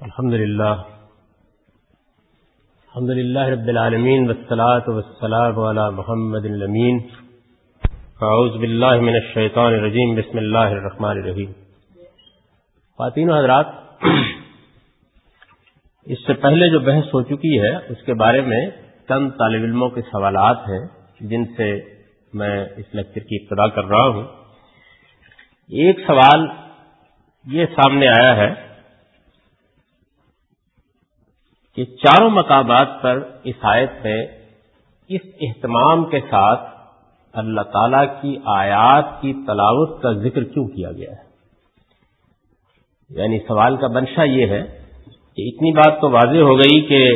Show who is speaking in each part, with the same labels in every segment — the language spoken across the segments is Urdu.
Speaker 1: الحمد لله الحمد لله رب العالمين والصلاة والسلام على محمد الأمين أعوذ بالله من الشيطان الرجيم بسم الله الرحمن الرحيم خواتین و حضرات، اس سے پہلے جو بحث ہو چکی ہے، اس کے بارے میں چند طالب علموں کے سوالات ہیں، جن سے میں اس لیکچر کی ابتدا کر رہا ہوں۔ ایک سوال یہ سامنے آیا ہے کہ چاروں مقامات پر اس آیت میں اس اہتمام کے ساتھ اللہ تعالی کی آیات کی تلاوت کا ذکر کیوں کیا گیا ہے؟ یعنی سوال کا منشا یہ ہے کہ اتنی بات تو واضح ہو گئی کہ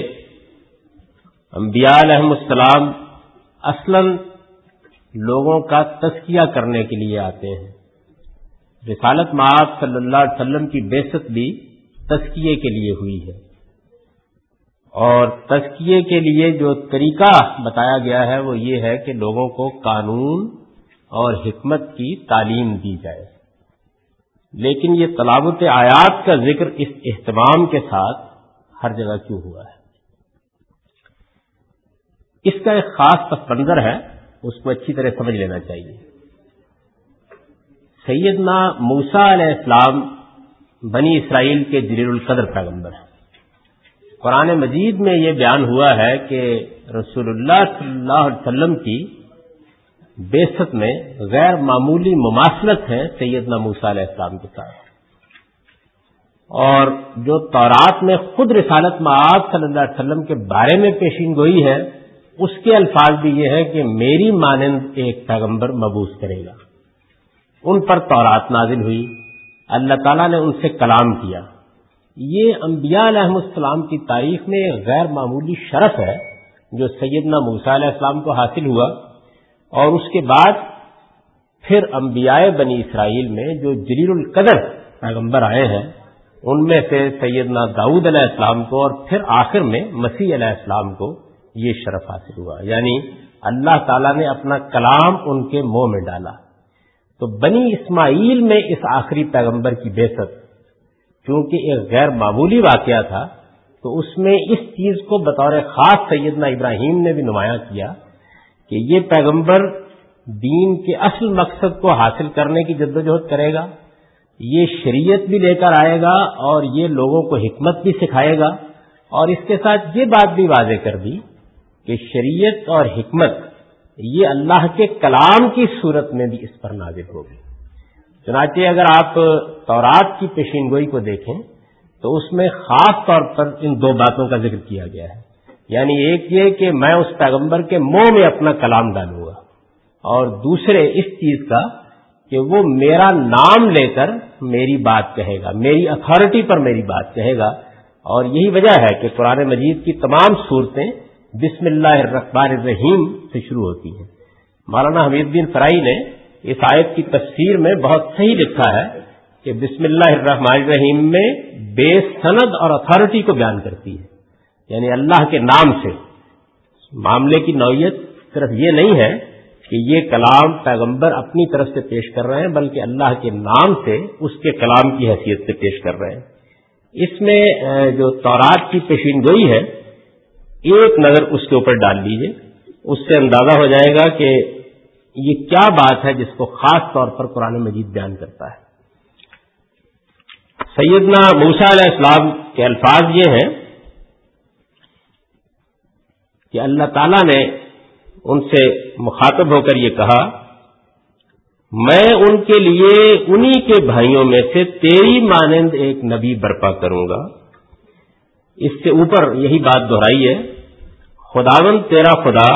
Speaker 1: انبیاء علیہ السلام اصلا لوگوں کا تزکیہ کرنے کے لیے آتے ہیں۔ رسالت معاب صلی اللہ علیہ وسلم کی بےست بھی تزکیے کے لیے ہوئی ہے۔ اور تزکیے کے لیے جو طریقہ بتایا گیا ہے وہ یہ ہے کہ لوگوں کو قانون اور حکمت کی تعلیم دی جائے۔ لیکن یہ تلاوت آیات کا ذکر اس اہتمام کے ساتھ ہر جگہ کیوں ہوا ہے؟ اس کا ایک خاص پس منظر ہے، اس کو اچھی طرح سمجھ لینا چاہیے۔ سیدنا موسا علیہ السلام بنی اسرائیل کے جلیل القدر پیغمبر ہیں۔ قرآن مجید میں یہ بیان ہوا ہے کہ رسول اللہ صلی اللہ علیہ وسلم کی بیست میں غیر معمولی مماثلت ہے سیدنا موسا علیہ السلام کے ساتھ۔ اور جو تورات میں خود رسالت معاذ صلی اللہ علیہ وسلم کے بارے میں پیشین گوئی ہے، اس کے الفاظ بھی یہ ہے کہ میری مانند ایک پیغمبر مبوس کرے گا۔ ان پر تورات نازل ہوئی۔ اللہ تعالیٰ نے ان سے کلام کیا۔ یہ انبیاء علیہ السلام کی تاریخ میں غیر معمولی شرف ہے جو سیدنا موسا علیہ السلام کو حاصل ہوا اور اس کے بعد پھر انبیاء بنی اسرائیل میں جو جلیل القدر پیغمبر آئے ہیں، ان میں سے سیدنا داؤد علیہ السلام کو اور پھر آخر میں مسیح علیہ السلام کو یہ شرف حاصل ہوا۔ یعنی اللہ تعالیٰ نے اپنا کلام ان کے منہ میں ڈالا۔ تو بنی اسماعیل میں اس آخری پیغمبر کی بےست چونکہ ایک غیر معمولی واقعہ تھا، تو اس میں اس چیز کو بطور خاص سیدنا ابراہیم نے بھی نمایاں کیا کہ یہ پیغمبر دین کے اصل مقصد کو حاصل کرنے کی جدوجہد کرے گا، یہ شریعت بھی لے کر آئے گا اور یہ لوگوں کو حکمت بھی سکھائے گا۔ اور اس کے ساتھ یہ بات بھی واضح کر دی کہ شریعت اور حکمت یہ اللہ کے کلام کی صورت میں بھی اس پر نازل ہوگی۔ چنانچہ اگر آپ تورات کی پیشین گوئی کو دیکھیں تو اس میں خاص طور پر ان دو باتوں کا ذکر کیا گیا ہے۔ یعنی ایک یہ کہ میں اس پیغمبر کے منہ میں اپنا کلام ڈالوں گا اور دوسرے اس چیز کا کہ وہ میرا نام لے کر میری بات کہے گا، میری اتھارٹی پر میری بات کہے گا۔ اور یہی وجہ ہے کہ قرآن مجید کی تمام صورتیں بسم اللہ الرحمن الرحیم سے شروع ہوتی ہیں۔ مولانا حمید الدین فرائی نے اس آیت کی تفسیر میں بہت صحیح لکھا ہے کہ بسم اللہ الرحمن الرحیم میں بے سند اور اتھارٹی کو بیان کرتی ہے۔ یعنی اللہ کے نام سے۔ معاملے کی نوعیت صرف یہ نہیں ہے کہ یہ کلام پیغمبر اپنی طرف سے پیش کر رہے ہیں، بلکہ اللہ کے نام سے اس کے کلام کی حیثیت سے پیش کر رہے ہیں۔ اس میں جو تورات کی پیشین گوئی ہے، ایک نظر اس کے اوپر ڈال لیجیے اس سے اندازہ ہو جائے گا کہ یہ کیا بات ہے جس کو خاص طور پر قرآن مجید بیان کرتا ہے؟ سیدنا موسا علیہ السلام کے الفاظ یہ ہیں کہ اللہ تعالی نے ان سے مخاطب ہو کر یہ کہا، میں ان کے لیے انہی کے بھائیوں میں سے تیری مانند ایک نبی برپا کروں گا۔ اس سے اوپر یہی بات دہرائی ہے خداون تیرا خدا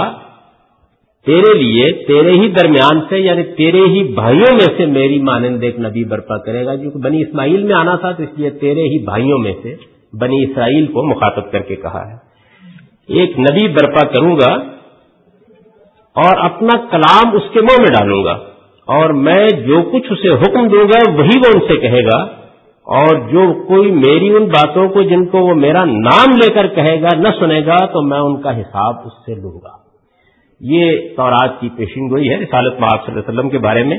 Speaker 1: تیرے لیے، تیرے ہی درمیان سے یعنی تیرے ہی بھائیوں میں سے میری مانند ایک نبی برپا کرے گا، جو کہ بنی اسماعیل میں آنا تھا، تو اس لیے تیرے ہی بھائیوں میں سے بنی اسرائیل کو مخاطب کر کے کہا ہے۔ ایک نبی برپا کروں گا اور اپنا کلام اس کے منہ میں ڈالوں گا اور میں جو کچھ اسے حکم دوں گا، وہی وہ ان سے کہے گا اور جو کوئی میری ان باتوں کو، جن کو وہ میرا نام لے کر کہے گا، نہ سنے گا، تو میں ان کا حساب اس سے لوں گا۔ یہ تورات کی پیشین گوئی ہے رسالت محاذ صلی اللہ علیہ وسلم کے بارے میں۔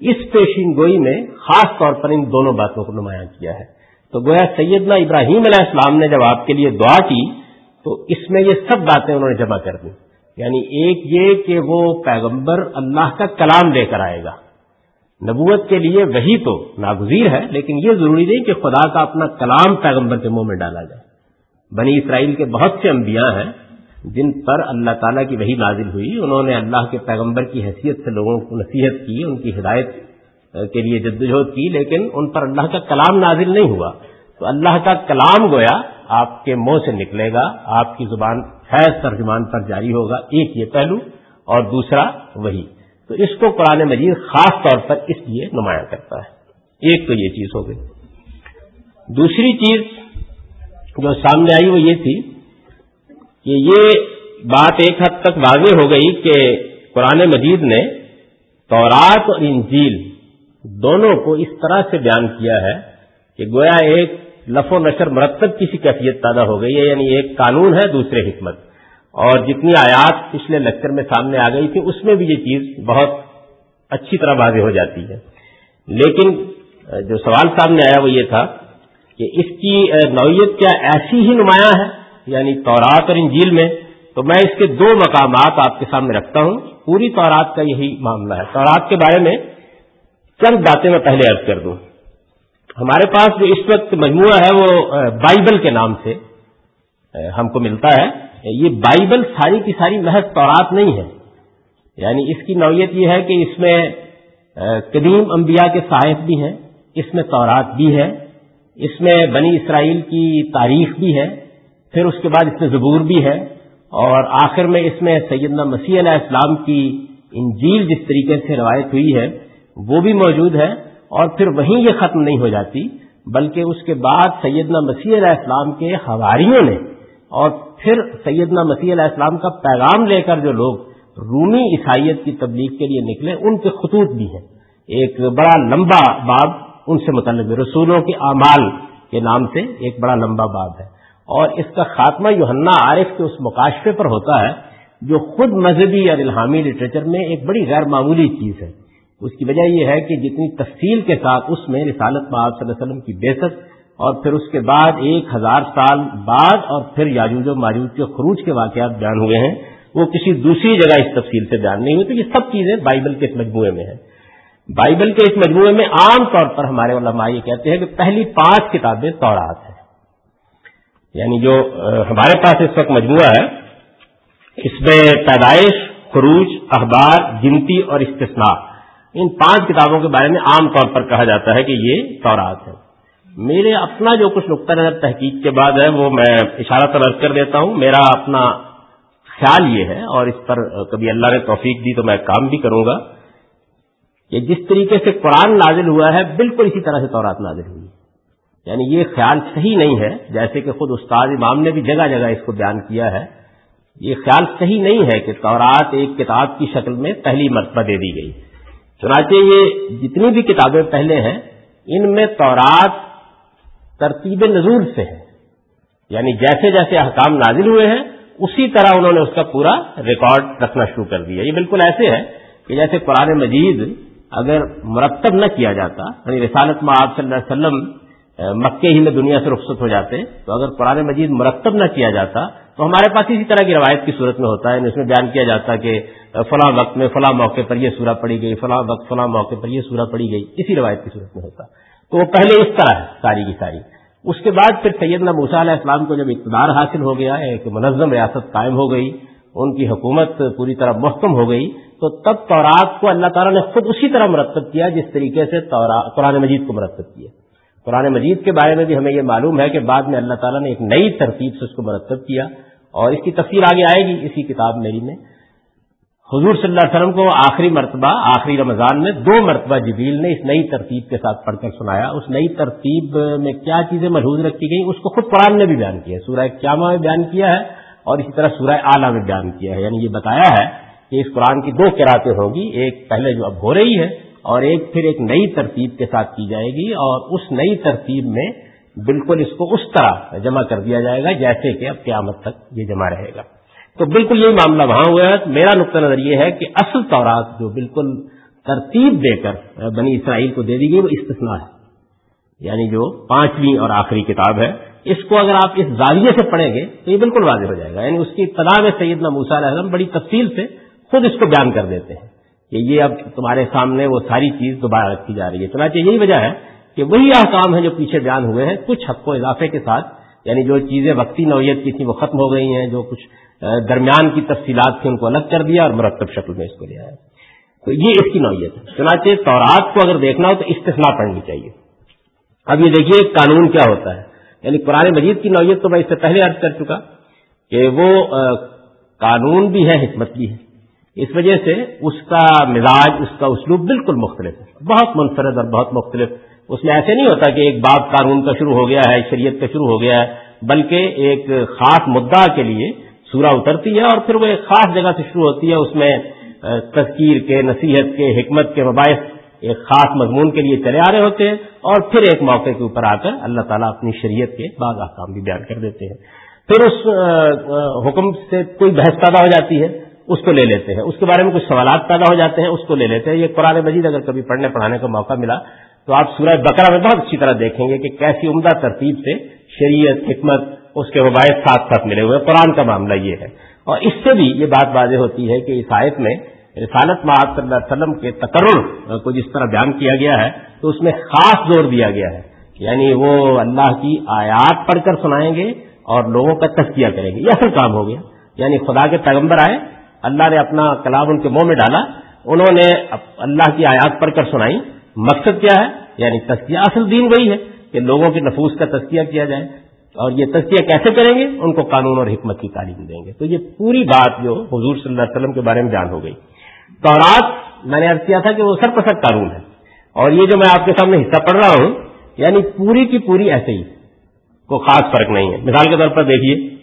Speaker 1: اس پیشین گوئی میں خاص طور پر ان دونوں باتوں کو نمایاں کیا ہے۔ تو گویا سیدنا ابراہیم علیہ السلام نے جب آپ کے لیے دعا کی، تو اس میں یہ سب باتیں انہوں نے جمع کر دی یعنی ایک یہ کہ وہ پیغمبر اللہ کا کلام لے کر آئے گا۔ نبوت کے لیے وہی تو ناگزیر ہے، لیکن یہ ضروری نہیں کہ خدا کا اپنا کلام پیغمبر کے منہ میں ڈالا جائے۔ بنی اسرائیل کے بہت سے انبیاء ہیں جن پر اللہ تعالیٰ کی وہی نازل ہوئی، انہوں نے اللہ کے پیغمبر کی حیثیت سے لوگوں کو نصیحت کی، ان کی ہدایت کے لیے جدوجہد کی، لیکن ان پر اللہ کا کلام نازل نہیں ہوا۔ تو اللہ کا کلام گویا آپ کے منہ سے نکلے گا، آپ کی زبان حیض ترجمان پر جاری ہوگا، ایک یہ پہلو اور دوسرا وہی تو اس کو قرآن مجید خاص طور پر اس لیے نمایاں کرتا ہے۔ ایک تو یہ چیز ہو گئی۔ دوسری چیز جو سامنے آئی وہ یہ تھی کہ یہ بات ایک حد تک واضح ہو گئی کہ قرآن مجید نے تورات اور انجیل دونوں کو اس طرح سے بیان کیا ہے کہ گویا ایک لف و نشر مرتب کسی کیفیت پیدا ہو گئی ہے یعنی ایک قانون ہے دوسرے حکمت۔ اور جتنی آیات پچھلے لیکچر میں سامنے آ گئی تھی، اس میں بھی یہ چیز بہت اچھی طرح واضح ہو جاتی ہے۔ لیکن جو سوال سامنے آیا وہ یہ تھا کہ اس کی نوعیت کیا ایسی ہی نمایاں ہے؟ یعنی تورات اور انجیل میں، تو میں اس کے دو مقامات آپ کے سامنے رکھتا ہوں۔ پوری تورات کا یہی معاملہ ہے۔ تورات کے بارے میں چند باتیں میں پہلے عرض کر دوں۔ ہمارے پاس جو اس وقت مجموعہ ہے وہ بائبل کے نام سے ہم کو ملتا ہے۔ یہ بائبل ساری کی ساری محض تورات نہیں ہے۔ یعنی اس کی نوعیت یہ ہے کہ اس میں قدیم انبیاء کے صاحب بھی ہیں، اس میں تورات بھی ہے، اس میں بنی اسرائیل کی تاریخ بھی ہے۔ پھر اس کے بعد اس میں زبور بھی ہے اور آخر میں اس میں سیدنا مسیح علیہ السلام کی انجیل جس طریقے سے روایت ہوئی ہے، وہ بھی موجود ہے اور پھر وہیں یہ ختم نہیں ہو جاتی، بلکہ اس کے بعد سیدنا مسیح علیہ السلام کے حواریوں نے اور پھر سیدنا مسیح علیہ السلام کا پیغام لے کر جو لوگ رومی عیسائیت کی تبلیغ کے لیے نکلے، ان کے خطوط بھی ہیں۔ ایک بڑا لمبا باب ان سے متعلق رسولوں کے اعمال کے نام سے ایک بڑا لمبا باب ہے۔ اور اس کا خاتمہ یوہنا عارف کے اس مقاشفے پر ہوتا ہے، جو خود مذہبی اور الہامی لٹریچر میں ایک بڑی غیر معمولی چیز ہے۔ اس کی وجہ یہ ہے کہ جتنی تفصیل کے ساتھ اس میں رسالت صلی اللہ علیہ وسلم کی بےست اور پھر اس کے بعد ایک ہزار سال بعد اور پھر یاجوج و ماجوج کے خروج کے واقعات بیان ہوئے ہیں، وہ کسی دوسری جگہ اس تفصیل سے بیان نہیں ہوئی، تو یہ سب چیزیں بائبل کے اس مجموعے میں ہیں۔ بائبل کے اس مجموعے میں عام طور پر ہمارے علماء یہ کہتے ہیں کہ پہلی پانچ کتابیں تورات ہیں۔ یعنی جو ہمارے پاس اس وقت مجموعہ ہے، اس میں پیدائش، خروج، اخبار، گنتی اور استثناء، ان پانچ کتابوں کے بارے میں عام طور پر کہا جاتا ہے کہ یہ تورات ہے میرے اپنا جو کچھ نقطۂ نظر تحقیق کے بعد ہے، وہ میں اشارہ ترج کر دیتا ہوں۔ میرا اپنا خیال یہ ہے، اور اس پر کبھی اللہ نے توفیق دی تو میں کام بھی کروں گا، کہ جس طریقے سے قرآن نازل ہوا ہے، بالکل اسی طرح سے تورات نازل ہوئی۔ یعنی یہ خیال صحیح نہیں ہے، جیسے کہ خود استاد امام نے بھی جگہ جگہ اس کو بیان کیا ہے، یہ خیال صحیح نہیں ہے کہ تورات ایک کتاب کی شکل میں پہلی مرتبہ دے دی گئی۔ چنانچہ یہ جتنی بھی کتابیں پہلے ہیں، ان میں تورات ترتیب نظور سے ہے۔ یعنی جیسے جیسے احکام نازل ہوئے ہیں، اسی طرح انہوں نے اس کا پورا ریکارڈ رکھنا شروع کر دیا۔ یہ بالکل ایسے ہے کہ جیسے قرآن مجید اگر مرتب نہ کیا جاتا یعنی رسالت میں آپ صلی اللہ علیہ وسلم مکے ہی میں دنیا سے رخصت ہو جاتے تو اگر قرآن مجید مرتب نہ کیا جاتا، تو ہمارے پاس اسی طرح کی روایت کی صورت میں ہوتا ہے۔ اس میں بیان کیا جاتا کہ فلاں وقت میں فلاں موقع پر یہ سورہ پڑی گئی، فلاں وقت فلاں موقع پر یہ سورہ پڑی گئی۔ اسی روایت کی صورت میں ہوتا۔ تو وہ پہلے اس طرح ہے، ساری کی ساری۔ اس کے بعد پھر سیدنا موسا علیہ السلام کو جب اقتدار حاصل ہو گیا، ایک منظم ریاست قائم ہو گئی، ان کی حکومت پوری طرح محکم ہو گئی، تو تب تورات کو اللہ تعالیٰ نے خود اسی طرح مرتب کیا، جس طریقے سے قرآن مجید کو مرتب کیا۔ قرآن مجید کے بارے میں بھی ہمیں یہ معلوم ہے کہ بعد میں اللہ تعالیٰ نے ایک نئی ترتیب سے اس کو مرتب کیا اور اس کی تفصیل آگے آئے گی اسی کتاب میری میں۔ حضور صلی اللہ علیہ وسلم کو آخری مرتبہ، آخری رمضان میں دو مرتبہ جبیل نے اس نئی ترتیب کے ساتھ پڑھ کر سنایا۔ اس نئی ترتیب میں کیا چیزیں محفوظ رکھی گئی اس کو خود قرآن نے بھی بیان کیا ہے۔ سورہ قیامہ میں بیان کیا ہے اور اسی طرح سورہ اعلیٰ میں بیان کیا ہے۔ یعنی یہ بتایا ہے کہ اس قرآن کی دو کراطیں ہوگی ایک پہلے جو اب ہو رہی ہے اور ایک پھر ایک نئی ترتیب کے ساتھ کی جائے گی اور اس نئی ترتیب میں بالکل اس کو اس طرح جمع کر دیا جائے گا جیسے کہ اب قیامت تک یہ جمع رہے گا۔ تو بالکل یہی معاملہ وہاں ہوا ہے۔ میرا نقطہ نظر یہ ہے کہ اصل طورات جو بالکل ترتیب دے کر بنی اسرائیل کو دے دی گئی وہ استثنا ہے۔ یعنی جو پانچویں اور آخری کتاب ہے، اس کو اگر آپ اس زاویے سے پڑھیں گے تو یہ بالکل واضح ہو جائے گا۔ یعنی اس کی ابتدا میں سیدنا موسا علیہ السلام بڑی تفصیل سے خود اس کو بیان کر دیتے ہیں۔ کہ یہ اب تمہارے سامنے وہ ساری چیز دوبارہ رکھی جا رہی ہے۔ چنانچہ یہی وجہ ہے کہ وہی احکام ہیں جو پیچھے بیان ہوئے ہیں، کچھ حق و اضافے کے ساتھ یعنی جو چیزیں وقتی نوعیت کی تھیں وہ ختم ہو گئی ہیں، جو کچھ درمیان کی تفصیلات تھی ان کو الگ کر دیا اور مرتب شکل میں اس کو لیا ہے تو یہ اس کی نوعیت ہے۔ چنانچہ تورات کو اگر دیکھنا ہو تو استثنا پڑھنی چاہیے۔ اب یہ دیکھیے قانون کیا ہوتا ہے۔ یعنی قرآن مجید کی نوعیت تو میں اس سے پہلے عرض کر چکا کہ وہ قانون بھی ہے، حکمت بھی ہے۔ اس وجہ سے اس کا مزاج، اس کا اسلوب بالکل مختلف ہے۔ بہت منفرد اور بہت مختلف۔ اس میں ایسے نہیں ہوتا کہ ایک بات قانون کا شروع ہو گیا ہے، شریعت کا شروع ہو گیا ہے، بلکہ ایک خاص مدعا کے لیے سورہ اترتی ہے اور پھر وہ ایک خاص جگہ سے شروع ہوتی ہے۔ اس میں تذکیر کے، نصیحت کے، حکمت کے مباحث ایک خاص مضمون کے لیے چلے آ رہے ہوتے ہیں اور پھر ایک موقع کے اوپر آ کر اللہ تعالیٰ اپنی شریعت کے بعض احکام بھی بیان کر دیتے ہیں۔ پھر اس حکم سے کوئی بحث پیدا ہو جاتی ہے۔ اس کو لے لیتے ہیں۔ اس کے بارے میں کچھ سوالات پیدا ہو جاتے ہیں، اس کو لے لیتے ہیں۔ یہ قرآن مجید اگر کبھی پڑھنے، پڑھانے کا موقع ملا تو آپ سورہ بکرا میں بہت اچھی طرح دیکھیں گے کہ کیسی عمدہ ترتیب سے شریعت، حکمت، اس کے مباحث ساتھ ساتھ ملے ہوئے قرآن کا معاملہ یہ ہے۔ اور اس سے بھی یہ بات واضح ہوتی ہے کہ اس آیت میں رسالت محاذ صلی اللہ علیہ وسلم کے تقرر کو جس طرح بیان کیا گیا ہے تو اس میں خاص زور دیا گیا ہے یعنی وہ اللہ کی آیات پڑھ کر سنائیں گے اور لوگوں کا تذکیہ کریں گے۔ یہ اصل کام ہو گیا۔ یعنی خدا کے پیغمبر آئے اللہ نے اپنا کلام ان کے منہ میں ڈالا، انہوں نے اللہ کی آیات پڑھ کر سنائی۔ مقصد کیا ہے؟ یعنی تذکیہ اصل دین وہی ہے کہ لوگوں کے نفوس کا تذکیہ کیا جائے۔ اور یہ تذکیہ کیسے کریں گے؟ ان کو قانون اور حکمت کی تعلیم دیں گے۔ تو یہ پوری بات جو حضور صلی اللہ علیہ وسلم کے بارے میں جان ہو گئی۔ تورات میں نے ارد کیا تھا کہ وہ سر قانون ہے۔ اور یہ جو میں آپ کے سامنے حصہ پڑھ رہا ہوں یعنی پوری کی پوری ایسے ہی، کوئی خاص فرق نہیں ہے۔ مثال کے طور پر دیکھیے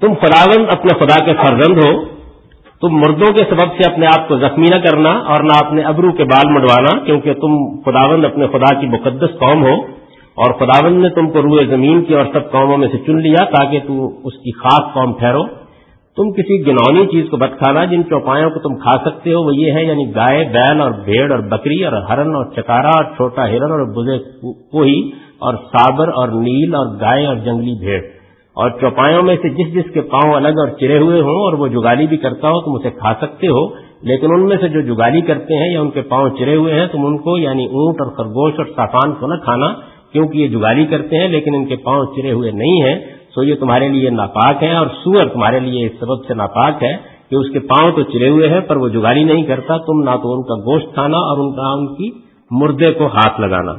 Speaker 1: تم خداوند اپنے خدا کے فرزند ہو، تم مردوں کے سبب سے اپنے آپ کو زخمی نہ کرنا اور نہ اپنے ابرو کے بال مڈوانا کیونکہ تم خداوند اپنے خدا کی مقدس قوم ہو۔ اور خداوند نے تم کو روئے زمین کی اور سب قوموں میں سے چن لیا تاکہ تو اس کی خاص قوم ٹھہرو۔ تم کسی گنونی چیز کو بت کھانا، جن چوپایوں کو تم کھا سکتے ہو، وہ یہ ہے یعنی گائے، بیل اور بھیڑ اور بکری اور ہرن اور چکارا اور چھوٹا ہرن اور بزے کوئی اور سابر اور نیل اور گائے اور جنگلی بھیڑ۔ اور چوپایوں میں سے جس جس کے پاؤں الگ اور چرے ہوئے ہوں اور وہ جگالی بھی کرتا ہو تم اسے کھا سکتے ہو، لیکن ان میں سے جو جگالی کرتے ہیں یا ان کے پاؤں چرے ہوئے ہیں، تم ان کو یعنی اونٹ اور خرگوش اور صافان کو نہ کھانا، کیونکہ یہ جگالی کرتے ہیں لیکن ان کے پاؤں چرے ہوئے نہیں ہیں۔ سو یہ تمہارے لیے ناپاک ہے اور سور تمہارے لیے اس سبب سے ناپاک ہے کہ اس کے پاؤں تو چلے ہوئے ہیں، پر وہ جگالی نہیں کرتا۔ تم نہ تو ان کا گوشت کھانا اور ان کا ان کی مردے کو ہاتھ لگانا۔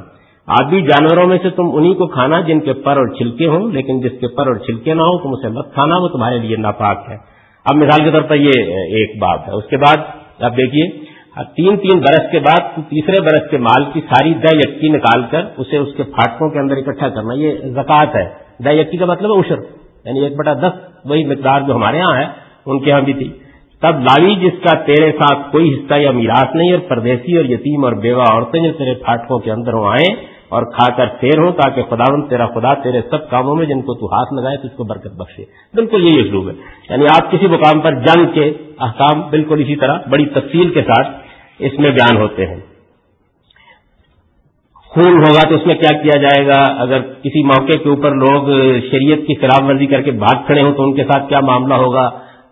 Speaker 1: آدمی جانوروں میں سے تم انہی کو کھانا جن کے پر اور چھلکے ہوں، لیکن جس کے پر اور چھلکے نہ ہو تم اسے مت کھانا، وہ تمہارے لیے ناپاک ہے۔ اب مثال کے طور پر یہ ایک بات ہے۔ اس کے بعد اب دیکھیے، تین تین برس کے بعد تیسرے برس کے مال کی ساری دہ یکی نکال کر اسے اس کے پھاٹکوں کے اندر اکٹھا کرنا، یہ زکوٰۃ ہے۔ یکی کا مطلب ہے اشر یعنی ایک بٹا دس، وہی مقدار جو ہمارے ہاں ہے، ان کے ہاں بھی تھی۔ تب لاوی جس کا تیرے ساتھ کوئی حصہ یا میراث نہیں اور پردیسی اور یتیم اور بیوہ عورتیں جو تیرے پھاٹکوں کے اندر ہوں آئیں اور کھا کر پھیر ہوں تاکہ خدا تیرا خدا تیرے سب کاموں میں جن کو تو ہاتھ لگائے تو اس کو برکت بخشے۔ بالکل یہی اسلوب ہے۔ یعنی آپ کسی مقام پر جنگ کے احکام بالکل اسی طرح، بڑی تفصیل کے ساتھ اس میں بیان ہوتے ہیں۔ خون ہوگا تو اس میں کیا کیا جائے گا؟ اگر کسی موقع کے اوپر لوگ شریعت کی خلاف ورزی کر کے بھاگ کھڑے ہوں تو ان کے ساتھ کیا معاملہ ہوگا؟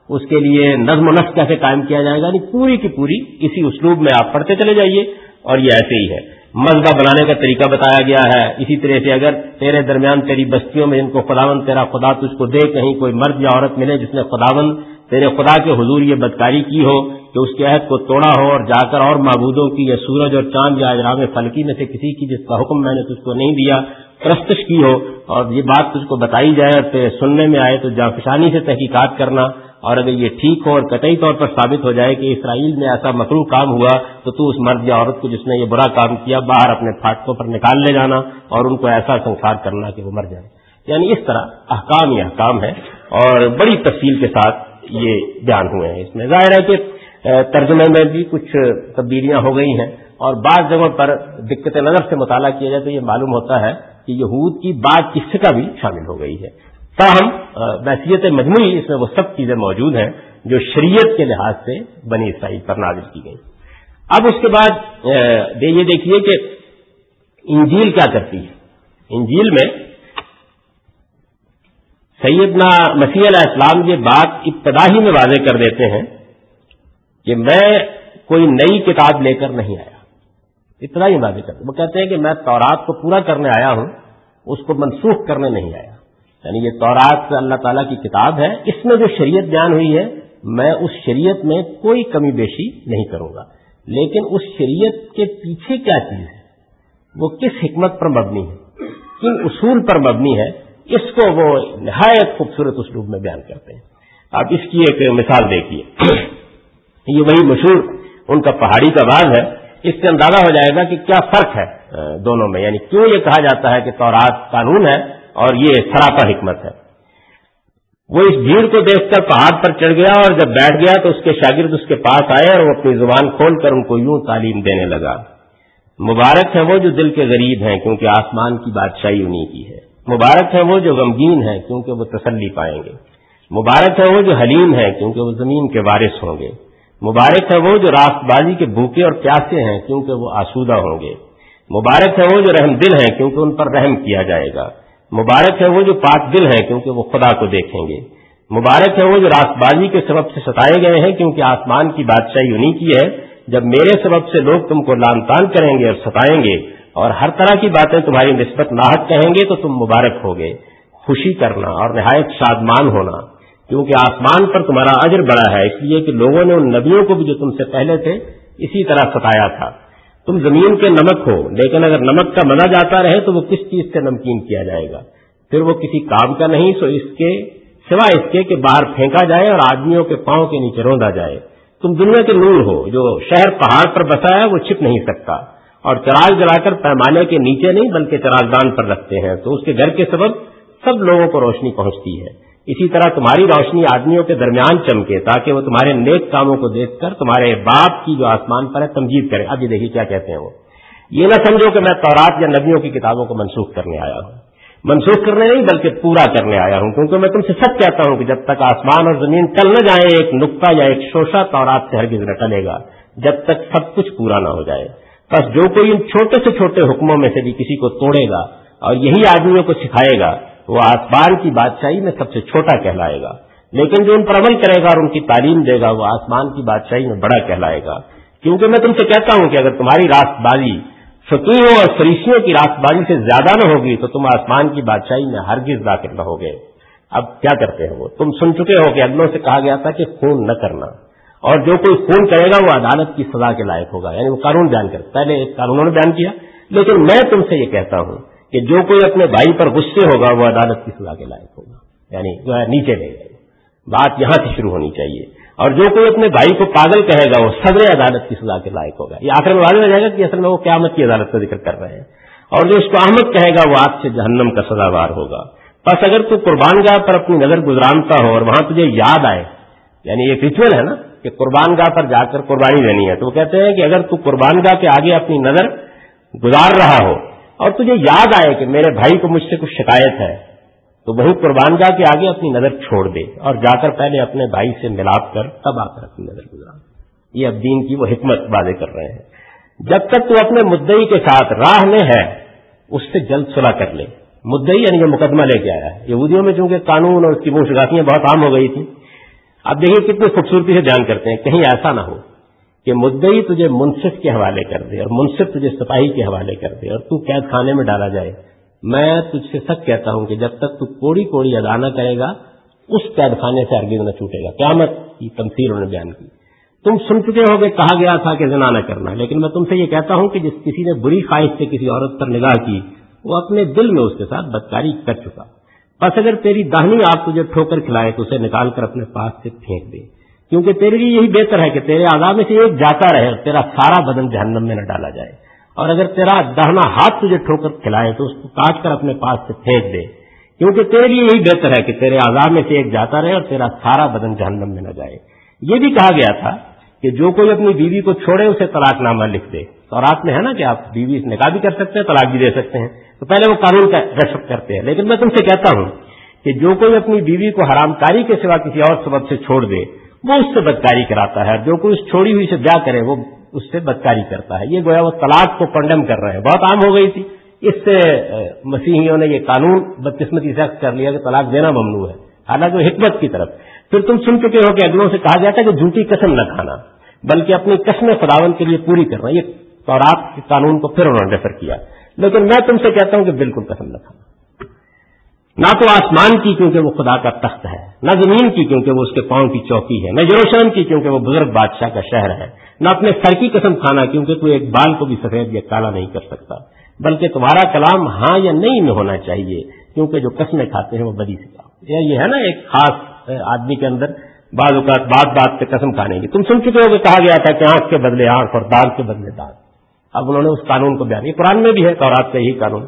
Speaker 1: اس کے لیے نظم و نسق کیسے قائم کیا جائے گا؟ یعنی پوری کی پوری اسی اسلوب میں آپ پڑھتے چلے جائیے اور یہ ایسے ہی ہے۔ مزدہ بنانے کا طریقہ بتایا گیا ہے۔ اسی طرح سے اگر تیرے درمیان تیری بستیوں میں جن کو خداون تیرا خدا تجھ کو دے کہیں کوئی مرد یا عورت ملے جس نے خداون تیرے خدا کے حضور یہ بدکاری کی ہو کہ اس کے عہد کو توڑا ہو اور جا کر اور معبودوں کی یا سورج اور چاند یا اجرام فلکی میں سے کسی کی جس کا حکم میں نے تجھ کو نہیں دیا پرستش کی ہو اور یہ بات تجھ کو بتائی جائے اور تیرے سننے میں آئے تو جافشانی سے تحقیقات کرنا۔ اور اگر یہ ٹھیک ہو اور قطعی طور پر ثابت ہو جائے کہ اسرائیل میں ایسا مکرو کام ہوا، تو تو اس مرد یا عورت کو جس نے یہ برا کام کیا باہر اپنے پھاٹکوں پر نکال لے جانا اور ان کو ایسا سنسار کرنا کہ وہ مر جائے۔ یعنی اس طرح احکام ہی احکام ہے اور بڑی تفصیل کے ساتھ یہ بیان ہوئے ہیں۔ اس میں ظاہر ہے کہ ترجمے میں بھی کچھ تبدیلیاں ہو گئی ہیں اور بعض جگہوں پر دقت نظر سے مطالعہ کیا جائے تو یہ معلوم ہوتا ہے کہ یہود کی بات کی کا بھی شامل ہو گئی ہے۔ تاہم بحثیت مجموعی اس میں وہ سب چیزیں موجود ہیں جو شریعت کے لحاظ سے بنی اسرائیل پر نازل کی گئی اب اس کے بعد یہ دیکھیے کہ انجیل کیا کرتی ہے۔ انجیل میں سیدنا مسیح علیہ السلام یہ بات ابتدا ہی میں واضح کر دیتے ہیں کہ میں کوئی نئی کتاب لے کر نہیں آیا۔ اتنا ہی واضح کرتے وہ کہتے ہیں کہ میں تورات کو پورا کرنے آیا ہوں، اس کو منسوخ کرنے نہیں آیا۔ یعنی یہ تورات اللہ تعالیٰ کی کتاب ہے، اس میں جو شریعت بیان ہوئی ہے، میں اس شریعت میں کوئی کمی بیشی نہیں کروں گا۔ لیکن اس شریعت کے پیچھے کیا چیز ہے؟ وہ کس حکمت پر مبنی ہے؟ کن اصول پر مبنی ہے؟ اس کو وہ نہایت خوبصورت اسلوب میں بیان کرتے ہیں۔ آپ اس کی ایک مثال دیکھیے۔ یہ وہی مشہور، ان کا پہاڑی کا باغ ہے۔ اس سے اندازہ ہو جائے گا کہ کیا فرق ہے دونوں میں۔ یعنی کیوں یہ کہا جاتا ہے کہ تورات قانون ہے اور یہ سراپا حکمت ہے۔ وہ اس بھیڑ کو دیکھ کر پہاڑ پر چڑھ گیا اور جب بیٹھ گیا تو اس کے شاگرد اس کے پاس آئے اور وہ اپنی زبان کھول کر ان کو یوں تعلیم دینے لگا۔ مبارک ہے وہ جو دل کے غریب ہیں، کیونکہ آسمان کی بادشاہی انہیں کی ہے۔ مبارک ہے وہ جو غمگین ہیں، کیونکہ وہ تسلی پائیں گے۔ مبارک ہے وہ جو حلیم ہے کیونکہ وہ زمین کے وارث ہوں گے۔ مبارک ہے وہ جو راست بازی کے بھوکے اور پیاسے ہیں، کیونکہ وہ آسودہ ہوں گے۔ مبارک ہے وہ جو رحم دل ہیں، کیونکہ ان پر رحم کیا جائے گا۔ مبارک ہے وہ جو پاک دل ہیں کیونکہ وہ خدا کو دیکھیں گے۔ مبارک ہے وہ جو راست بازی کے سبب سے ستائے گئے ہیں کیونکہ آسمان کی بادشاہی انہیں کی ہے۔ جب میرے سبب سے لوگ تم کو لان تان کریں گے اور ستائیں گے اور ہر طرح کی باتیں تمہاری نسبت ناحک کہیں گے تو تم مبارک ہوگے۔ خوشی کرنا اور نہایت شادمان ہونا۔ کیونکہ آسمان پر تمہارا اجر بڑا ہے، اس لیے کہ لوگوں نے ان نبیوں کو بھی جو تم سے پہلے تھے، اسی طرح ستایا تھا۔ تم زمین کے نمک ہو، لیکن اگر نمک کا منا جاتا رہے تو وہ کس چیز سے نمکین کیا جائے گا؟ پھر وہ کسی کام کا نہیں، سو اس کے سوائے اس کے کہ باہر پھینکا جائے اور آدمیوں کے پاؤں کے نیچے روندا جائے۔ تم دنیا کے نور ہو، جو شہر پہاڑ پر بسا ہے وہ چھپ نہیں سکتا۔ اور چراغ جلا کر پیمانے کے نیچے نہیں، بلکہ چراغدان پر رکھتے ہیں۔ تو اس کے گھر کے سبب سب لوگوں کو روشنی پہنچتی ہے۔ اسی طرح تمہاری روشنی آدمیوں کے درمیان چمکے تاکہ وہ تمہارے نیک کاموں کو دیکھ کر تمہارے باپ کی جو آسمان پر ہے تمجید کرے اب یہ دیکھیے کیا کہتے ہیں وہ۔ یہ نہ سمجھو کہ میں تورات یا نبیوں کی کتابوں کو منسوخ کرنے آیا ہوں۔ منسوخ کرنے نہیں بلکہ پورا کرنے آیا ہوں، کیونکہ میں تم سے سب کہتا ہوں کہ جب تک آسمان اور زمین ٹل نہ جائیں، ایک نقطہ یا ایک شوشا تورات سے ہرگز نہ ٹلے گا، جب تک سب کچھ پورا نہ ہو جائے۔ بس جو کوئی ان چھوٹے سے چھوٹے حکموں میں سے بھی کسی کو توڑے گا اور یہی آدمیوں کو سکھائے گا وہ آسمان کی بادشاہی میں سب سے چھوٹا کہلائے گا۔ لیکن جو ان پر عمل کرے گا اور ان کی تعلیم دے گا، وہ آسمان کی بادشاہی میں بڑا کہلائے گا۔ کیونکہ میں تم سے کہتا ہوں کہ اگر تمہاری راست بازی فقیروں اور فریشیوں کی راست بازی سے زیادہ نہ ہوگی، تو تم آسمان کی بادشاہی میں ہرگز داخل نہ ہوگے۔ اب کیا کرتے ہیں وہ؟ تم سن چکے ہو کہ اگلوں سے کہا گیا تھا کہ خون نہ کرنا۔ اور جو کوئی خون کرے گا، وہ عدالت کی سزا کے لائق ہوگا۔ یعنی وہ قانون بیان کر پہلے قانونوں نے بیان کیا، لیکن میں تم سے یہ کہتا ہوں کہ جو کوئی اپنے بھائی پر غصے ہوگا، وہ عدالت کی سزا کے لائق ہوگا۔ یعنی جو ہے، نیچے لے گئے بات یہاں سے شروع ہونی چاہیے۔ اور جو کوئی اپنے بھائی کو پاگل کہے گا، وہ صدر عدالت کی سزا کے لائق ہوگا۔ یہ آخر میں واضح ہو جائے گا کہ اصل میں وہ قیامت کی عدالت کا ذکر کر رہے ہیں۔ اور جو اس کو احمد کہے گا، وہ آج سے جہنم کا سزاوار ہوگا۔ بس اگر تو قربان گاہ پر اپنی نظر گزرانتا ہو اور وہاں تجھے یاد آئے یعنی یہ ریچول ہے نا، کہ قربان گاہ پر جا کر قربانی دینی ہے۔ تو وہ کہتے ہیں کہ اگر تو قربان گاہ کے آگے اپنی نظر گزار رہا ہو اور تجھے یاد آئے کہ میرے بھائی کو مجھ سے کچھ شکایت ہے، تو وہی قربان گاہ کے آگے اپنی نظر چھوڑ دے اور جا کر پہلے اپنے بھائی سے ملاپ کر تب آ کر اپنی نظر گزرا یہ اب دین کی وہ حکمت واضح کر رہے ہیں۔ جب تک تو اپنے مدئی کے ساتھ راہ میں ہے، اس سے جلد صلاح کر لے۔ مدئی یعنی یہ مقدمہ لے کے آیا۔ ہے یہودیوں میں چونکہ قانون اور اس کی منشگاتیاں بہت عام ہو گئی تھیں اب دیکھیے کتنی خوبصورتی سے بیان کرتے ہیں، کہیں ایسا نہ ہو۔ کہ مدئی تجھے منصف کے حوالے کر دے اور منصف تجھے سپاہی کے حوالے کر دے اور تو قید خانے میں ڈالا جائے۔ میں تجھ سے سچ کہتا ہوں کہ جب تک تو کوڑی کوڑی ادا نہ کرے گا، اس قید خانے سے ارگز نہ چھوٹے گا۔ قیامت کی تمثیل انہوں نے بیان کی۔ تم سن چکے ہو کہ کہا گیا تھا کہ زنا نہ کرنا، لیکن میں تم سے یہ کہتا ہوں کہ جس کسی نے بری خواہش سے کسی عورت پر نگاہ کی، وہ اپنے دل میں اس کے ساتھ بدکاری کر چکا۔ بس اگر تیری دہنی آپ تجھے ٹھوکر کھلائے تو اسے نکال کر اپنے پاس سے پھینک دے۔ کیونکہ تیرے لیے یہی بہتر ہے کہ تیرے آزاد میں سے ایک جاتا رہے اور تیرا سارا بدن جہنم میں نہ ڈالا جائے۔ اور اگر تیرا دہنا ہاتھ تجھے ٹھوکر کھلائے تو اس کو کاٹ کر اپنے پاس سے پھینک دے۔ کیونکہ تیرے لیے یہی بہتر ہے کہ تیرے آزاد میں سے ایک جاتا رہے اور تیرا سارا بدن جہنم میں نہ جائے۔ یہ بھی کہا گیا تھا کہ جو کوئی اپنی بیوی کو چھوڑے اسے طلاق نامہ لکھ دے۔ تو رات میں ہے نا کہ آپ بیوی سے نکاح بھی کر سکتے ہیں، طلاق بھی دے سکتے ہیں۔ تو پہلے وہ قانون کا رشک کرتے ہیں۔ لیکن میں تم سے کہتا ہوں کہ جو کوئی اپنی بیوی کو حرام کاری کے سوا کسی اور سبب سے چھوڑ دے وہ اس سے بدکاری کراتا ہے، جو کوئی اس چھوڑی ہوئی سے بیاہ کرے، وہ اس سے بدکاری کرتا ہے۔ یہ گویا وہ طلاق کو کنڈم کر رہے ہیں۔ بہت عام ہو گئی تھی۔ اس سے مسیحیوں نے یہ قانون بدقسمتی سخت کر لیا کہ طلاق دینا ممنوع ہے۔ حالانکہ حکمت کی طرف۔ پھر تم سن چکے ہو کہ اگلوں سے کہا جاتا ہے کہ جھوٹی قسم نہ کھانا، بلکہ اپنی قسم خداون کے لیے پوری کرنا۔ یہ تورات کے قانون کو پھر انہوں نے ریفر کیا۔ لیکن میں تم سے کہتا ہوں کہ بالکل قسم نہ کھانا۔ نہ تو آسمان کی کیونکہ وہ خدا کا تخت ہے، نہ زمین کی کیونکہ وہ اس کے پاؤں کی چوکی ہے، نہ یروشلم کی کیونکہ وہ بزرگ بادشاہ کا شہر ہے، نہ اپنے سر کی قسم کھانا کیونکہ کوئی ایک بال کو بھی سفید یا کالا نہیں کر سکتا، بلکہ تمہارا کلام ہاں یا نہیں میں ہونا چاہیے، کیونکہ جو قسمیں کھاتے ہیں وہ بدی سے کام یہ ہے نا ایک خاص آدمی کے اندر بعض اوقات بات بات پہ قسم کھانے کی۔ تم سن چکے ہو کہ کہا گیا تھا کہ آنکھ کے بدلے آنکھ اور دانت کے بدلے دانت۔ اب انہوں نے اس قانون کو بیان، یہ قرآن میں بھی ہے تو رات کا یہی قانون۔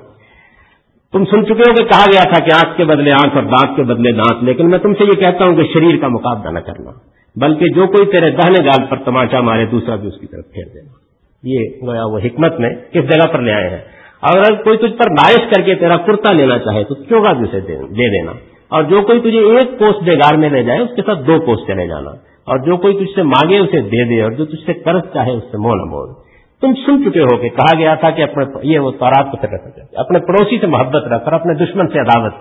Speaker 1: تم سن چکے ہو کہ کہا گیا تھا کہ آنکھ کے بدلے آنکھ اور دانت کے بدلے دانت، لیکن میں تم سے یہ کہتا ہوں کہ شریر کا مقابلہ نہ کرنا، بلکہ جو کوئی تیرے دہنے گال پر تماچا مارے دوسرا بھی اس کی طرف پھیر دینا۔ یہ گویا وہ حکمت میں کس جگہ پر لے آئے ہیں اگر کوئی تجھ پر نائش کر کے تیرا کرتا لینا چاہے تو کیوں گا اسے دے دینا؟ اور جو کوئی تجھے ایک پوسٹ بےگار میں لے جائے اس کے ساتھ دو پوسٹ چلے جانا۔ اور جو کوئی تجھ سے مانگے اسے دے دے اور جو تجھ سے قرض چاہے اس سے مو نہ مول۔ تم سن چکے ہو کہ کہا گیا تھا کہ اپنے یہ وہ تورات کو فکر سکتے اپنے پڑوسی سے محبت رکھ اور اپنے دشمن سے عداوت۔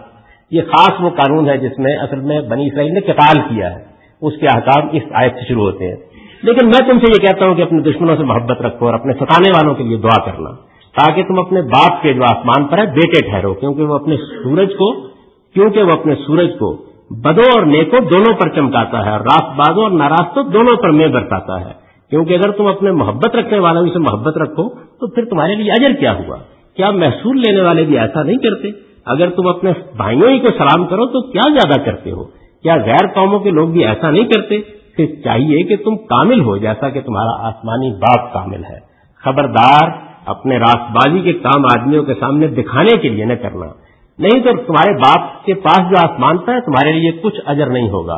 Speaker 1: یہ خاص وہ قانون ہے جس میں اصل میں بنی اسرائیل نے قتال کیا ہے۔ اس کے احکام اس آیت سے شروع ہوتے ہیں۔ لیکن میں تم سے یہ کہتا ہوں کہ اپنے دشمنوں سے محبت رکھو اور اپنے ستانے والوں کے لیے دعا کرنا۔ تاکہ تم اپنے باپ کے جو آسمان پر ہے، بیٹے ٹھہرو۔ کیونکہ وہ اپنے سورج کو، کیونکہ وہ اپنے سورج کو بدو اور نیکو دونوں پر چمکاتا ہے اور راست بازو اور ناراستوں دونوں پر میں برتاتا ہے۔ کیونکہ اگر تم اپنے محبت رکھنے والوں سے محبت رکھو، تو پھر تمہارے لیے اجر کیا ہوا؟ کیا محصول لینے والے بھی ایسا نہیں کرتے؟ اگر تم اپنے بھائیوں ہی کو سلام کرو، تو کیا زیادہ کرتے ہو؟ کیا غیر قوموں کے لوگ بھی ایسا نہیں کرتے؟ پھر چاہیے کہ تم کامل ہو، جیسا کہ تمہارا آسمانی باپ کامل ہے۔ خبردار، اپنے راست بازی کے کام آدمیوں کے سامنے دکھانے کے لیے نہ کرنا۔ نہیں تو تمہارے باپ کے پاس جو آسمان پر ہے تمہارے لیے کچھ اجر نہیں ہوگا۔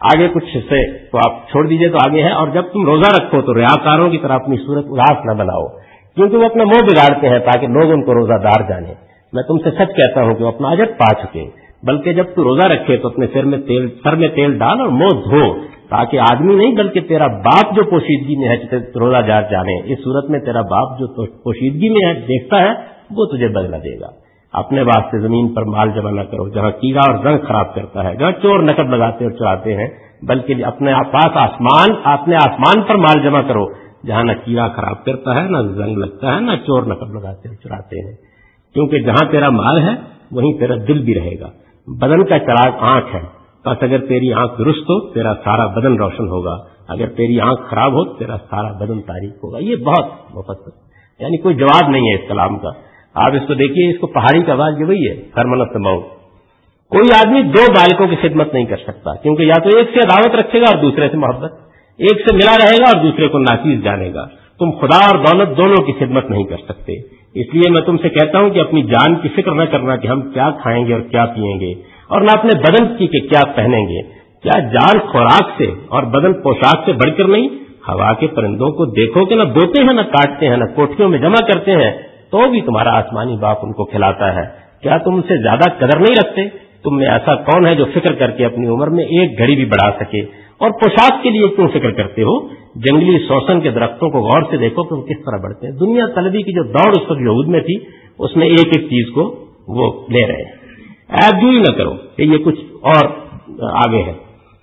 Speaker 1: آگے کچھ حصے تو آپ چھوڑ دیجیے تو آگے ہے اور جب تم روزہ رکھو تو ریاکاروں کی طرح اپنی صورت اداس نہ بناؤ، کیونکہ وہ اپنا منہ بگاڑتے ہیں تاکہ لوگ ان کو روزہ دار جانے میں تم سے سچ کہتا ہوں کہ وہ اپنا اجر پا چکے۔ بلکہ جب تو روزہ رکھے تو اپنے سر میں تیل، سر میں تیل ڈال اور منہ دھو، تاکہ آدمی نہیں بلکہ تیرا باپ جو پوشیدگی میں ہے روزہ جار جانے۔ اس صورت میں تیرا باپ جو پوشیدگی میں ہے، دیکھتا ہے، وہ تجھے بدلا دے گا۔ اپنے واسطے زمین پر مال جمع نہ کرو، جہاں کیڑا اور زنگ خراب کرتا ہے، جہاں چور نقد لگاتے اور چراتے ہیں، بلکہ اپنے پاس آسمان اپنے آسمان پر مال جمع کرو، جہاں نہ کیڑا خراب کرتا ہے، نہ زنگ لگتا ہے، نہ چور نقد لگاتے اور چراتے ہیں۔ کیونکہ جہاں تیرا مال ہے، وہیں تیرا دل بھی رہے گا۔ بدن کا چراغ آنکھ ہے۔ بس اگر تیری آنکھ درست ہو، تیرا سارا بدن روشن ہوگا۔ اگر تیری آنکھ خراب ہو، تیرا سارا بدن تاریخ ہوگا۔ یہ بہت مفت یعنی کوئی جواب نہیں ہے اس کلام کا۔ آپ اس کو دیکھیے، اس کو پہاڑی کا آواز جو وہی ہے ہر منت مئو کوئی آدمی دو بالکوں کی خدمت نہیں کر سکتا، کیونکہ یا تو ایک سے عداوت رکھے گا اور دوسرے سے محبت، ایک سے ملا رہے گا اور دوسرے کو ناچیز جانے گا۔ تم خدا اور دولت دونوں کی خدمت نہیں کر سکتے۔ اس لیے میں تم سے کہتا ہوں کہ اپنی جان کی فکر نہ کرنا کہ ہم کیا کھائیں گے اور کیا پیئیں گے، اور نہ اپنے بدن کی کہ کیا پہنیں گے۔ کیا جان خوراک سے اور بدن پوشاک سے بڑھ کر نہیں، ہوا کے پرندوں کو دیکھو کہ نہ بوتے ہیں، نہ کاٹتے ہیں، نہ کوٹھیوں میں جمع کرتے ہیں۔ تو بھی تمہارا آسمانی باپ ان کو کھلاتا ہے۔ کیا تم ان سے زیادہ قدر نہیں رکھتے؟ تم میں ایسا کون ہے جو فکر کر کے اپنی عمر میں ایک گھڑی بھی بڑھا سکے؟ اور پوشاک کے لیے کیوں فکر کرتے ہو؟ جنگلی سوسن کے درختوں کو غور سے دیکھو کہ وہ کس طرح بڑھتے ہیں۔ دنیا طلبی کی جو دوڑ اس وقت یہود میں تھی، اس میں ایک ایک چیز کو وہ لے رہے ہیں۔ ایپ جوئی نہ کرو کہ یہ کچھ اور آگے ہے۔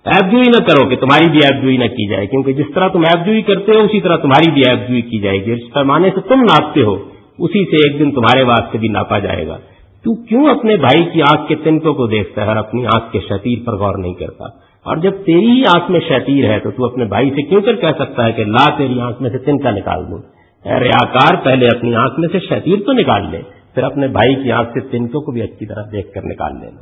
Speaker 1: ایپ جوئی نہ کرو کہ تمہاری بھی ایپ جوئی نہ کی جائے، کیونکہ جس طرح تم ایپ جوئی کرتے ہو، اسی طرح تمہاری بھی ایپ جوئی کی جائے گی۔ جس پیمانے سے تم ناپتے ہو۔ اسی سے ایک دن تمہارے واسطے بھی ناپا جائے گا۔ تو کیوں اپنے بھائی کی آنکھ کے تنکوں کو دیکھتا ہے اور اپنی آنکھ کے شتیر پر غور نہیں کرتا؟ اور جب تیری ہی آنکھ میں شتیر ہے تو تو اپنے بھائی سے کیوں کر کہہ سکتا ہے کہ لا تیری آنکھ میں سے تنکا نکال دوں؟ ریاکار پہلے اپنی آنکھ میں سے شتیر تو نکال لے، پھر اپنے بھائی کی آنکھ سے تنکوں کو بھی اچھی طرح دیکھ کر نکال لینا۔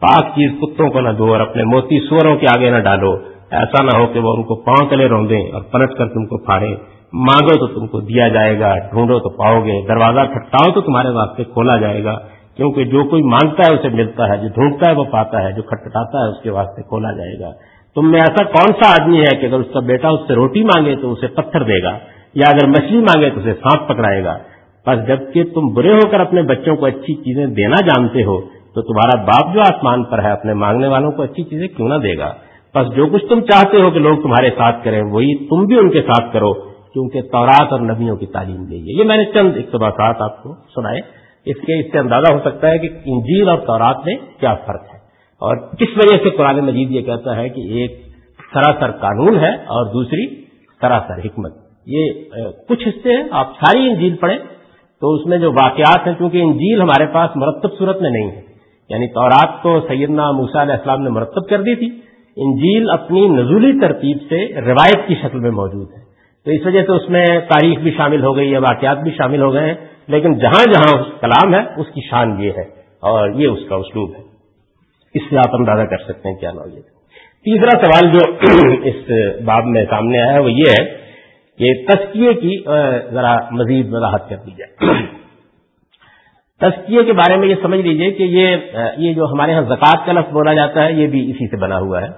Speaker 1: پاک چیز کتوں کو نہ دو اور اپنے موتی سوروں کے آگے نہ ڈالو۔ ایسا نہ ہو کہ وہ ان کو پاؤں تلے روندیں اور پلٹ کر تم کو پھاڑے مانگو تو تم کو دیا جائے گا، ڈھونڈو تو پاؤ گے، دروازہ کھٹکاؤ تو تمہارے واسطے کھولا جائے گا، کیونکہ جو کوئی مانگتا ہے اسے ملتا ہے، جو ڈھونڈتا ہے وہ پاتا ہے، جو کھٹکھٹاتا ہے اس کے واسطے کھولا جائے گا۔ تم میں ایسا کون سا آدمی ہے کہ اگر اس کا بیٹا اس سے روٹی مانگے تو اسے پتھر دے گا، یا اگر مچھلی مانگے تو اسے سانپ پکڑائے گا۔ بس جبکہ تم برے ہو کر اپنے بچوں کو اچھی چیزیں دینا جانتے ہو، تو تمہارا باپ جو آسمان پر ہے اپنے مانگنے والوں کو اچھی چیزیں کیوں نہ دے گا؟ بس جو کچھ تم چاہتے ہو کہ لوگ تمہارے ساتھ کریں، وہی تم بھی ان کے ساتھ کرو۔ کیونکہ تورات اور نبیوں کی تعلیم دی ہے۔ یہ میں نے چند اقتباسات آپ کو سنائے۔ اس کے اس سے اندازہ ہو سکتا ہے کہ انجیل اور تورات میں کیا فرق ہے۔ اور کس وجہ سے قرآن مجید یہ کہتا ہے کہ ایک سراسر قانون ہے اور دوسری سراسر حکمت۔ یہ کچھ حصے ہیں۔ آپ ساری انجیل پڑھیں تو اس میں جو واقعات ہیں کیونکہ انجیل ہمارے پاس مرتب صورت میں نہیں ہے۔ یعنی تورات تو سیدنا موسا علیہ السلام نے مرتب کر دی تھی۔ انجیل اپنی نزولی ترتیب سے روایت کی شکل میں موجود ہے۔ تو اس وجہ سے اس میں تاریخ بھی شامل ہو گئی ہے، واقعات بھی شامل ہو گئے ہیں، لیکن جہاں جہاں کلام ہے، اس کی شان یہ ہے اور یہ اس کا اسلوب ہے۔ اس سے آپ اندازہ کر سکتے ہیں کیا نوعیت تیسرا سوال جو اس باب میں سامنے آیا ہے، وہ یہ ہے کہ تسکیے کی ذرا مزید وضاحت کر دی جائے تسکیے کے بارے میں یہ سمجھ لیجیے کہ یہ یہ جو ہمارے یہاں زکوٰۃ کا لفظ بولا جاتا ہے، یہ بھی اسی سے بنا ہوا ہے۔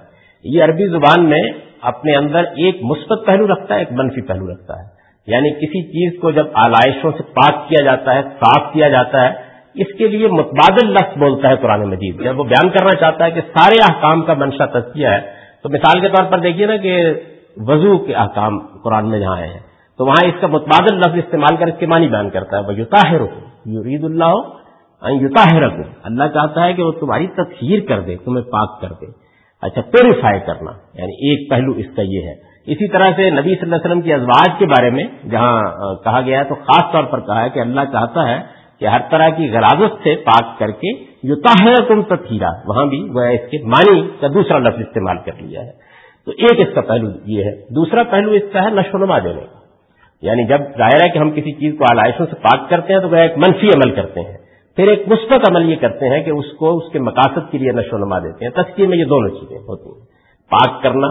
Speaker 1: یہ عربی زبان میں اپنے اندر ایک مثبت پہلو رکھتا ہے، ایک منفی پہلو رکھتا ہے۔ یعنی کسی چیز کو جب آلائشوں سے پاک کیا جاتا ہے، صاف کیا جاتا ہے، اس کے لیے متبادل لفظ بولتا ہے قرآن مجید۔ جب وہ بیان کرنا چاہتا ہے کہ سارے احکام کا منشا تسکیہ ہے، تو مثال کے طور پر دیکھیے نا کہ وضو کے احکام قرآن میں جہاں آئے ہیں۔ تو وہاں اس کا متبادل لفظ استعمال کر اس کے معنی بیان کرتا ہے۔ وہ یوتا ہے یرید اللہ یوتا ہے اللہ چاہتا ہے کہ وہ تمہاری تطہیر کر دے، تمہیں پاک کر دے۔ اچھا پیوریفائی کرنا۔ یعنی ایک پہلو اس کا یہ ہے۔ اسی طرح سے نبی صلی اللہ علیہ وسلم کی ازواج کے بارے میں جہاں کہا گیا ہے، تو خاص طور پر کہا ہے کہ اللہ چاہتا ہے کہ ہر طرح کی غرازت سے پاک کر کے یوتا ہے تم تطہیرا، وہاں بھی وہ اس کے معنی کا دوسرا لفظ استعمال کر لیا ہے۔ تو ایک اس کا پہلو یہ ہے۔ دوسرا پہلو اس کا ہے نشو نما دینے کا۔ یعنی جب ظاہر ہے کہ ہم کسی چیز کو آلائشوں سے پاک کرتے ہیں تو وہ ایک منفی عمل کرتے ہیں۔ پھر ایک مثبت عمل یہ کرتے ہیں کہ اس کو اس کے مقاصد کے لیے نشو و نما دیتے ہیں۔ تسکیے میں یہ دونوں چیزیں ہوتی ہیں۔ پاک کرنا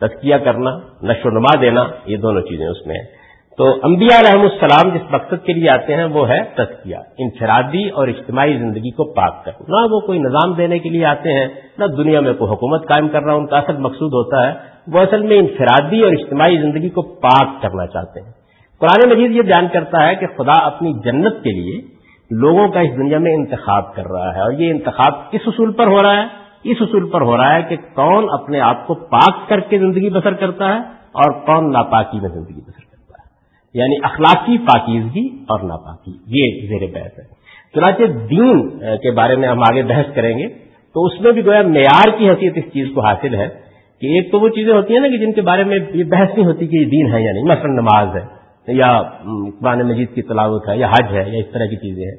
Speaker 1: تسکیہ کرنا، نشو و نما دینا، یہ دونوں چیزیں اس میں ہیں۔ تو انبیاء علیہ السلام جس مقصد کے لیے آتے ہیں وہ ہے تسکیہ انفرادی اور اجتماعی زندگی کو پاک کر نہ وہ کوئی نظام دینے کے لیے آتے ہیں، نہ دنیا میں کوئی حکومت قائم کرنا ان کا اصل مقصود ہوتا ہے۔ وہ اصل میں انفرادی اور اجتماعی زندگی کو پاک کرنا چاہتے ہیں۔ قرآن مجید یہ بیان کرتا ہے کہ خدا اپنی جنت کے لیے لوگوں کا اس دنیا میں انتخاب کر رہا ہے اور یہ انتخاب کس اصول پر ہو رہا ہے؟ اس اصول پر ہو رہا ہے کہ کون اپنے آپ کو پاک کر کے زندگی بسر کرتا ہے اور کون ناپاکی میں زندگی بسر کرتا ہے۔ یعنی اخلاقی پاکیزگی اور ناپاکی، یہ زیر بحث ہے۔ چنانچہ دین کے بارے میں ہم آگے بحث کریں گے تو اس میں بھی گویا معیار کی حیثیت اس چیز کو حاصل ہے کہ ایک تو وہ چیزیں ہوتی ہیں نا کہ جن کے بارے میں یہ بحث نہیں ہوتی کہ یہ دین ہے یا نہیں، مثلا نماز ہے۔ یا قرآن مجید کی تلاوت ہے یا حج ہے یا اس طرح کی چیزیں ہیں۔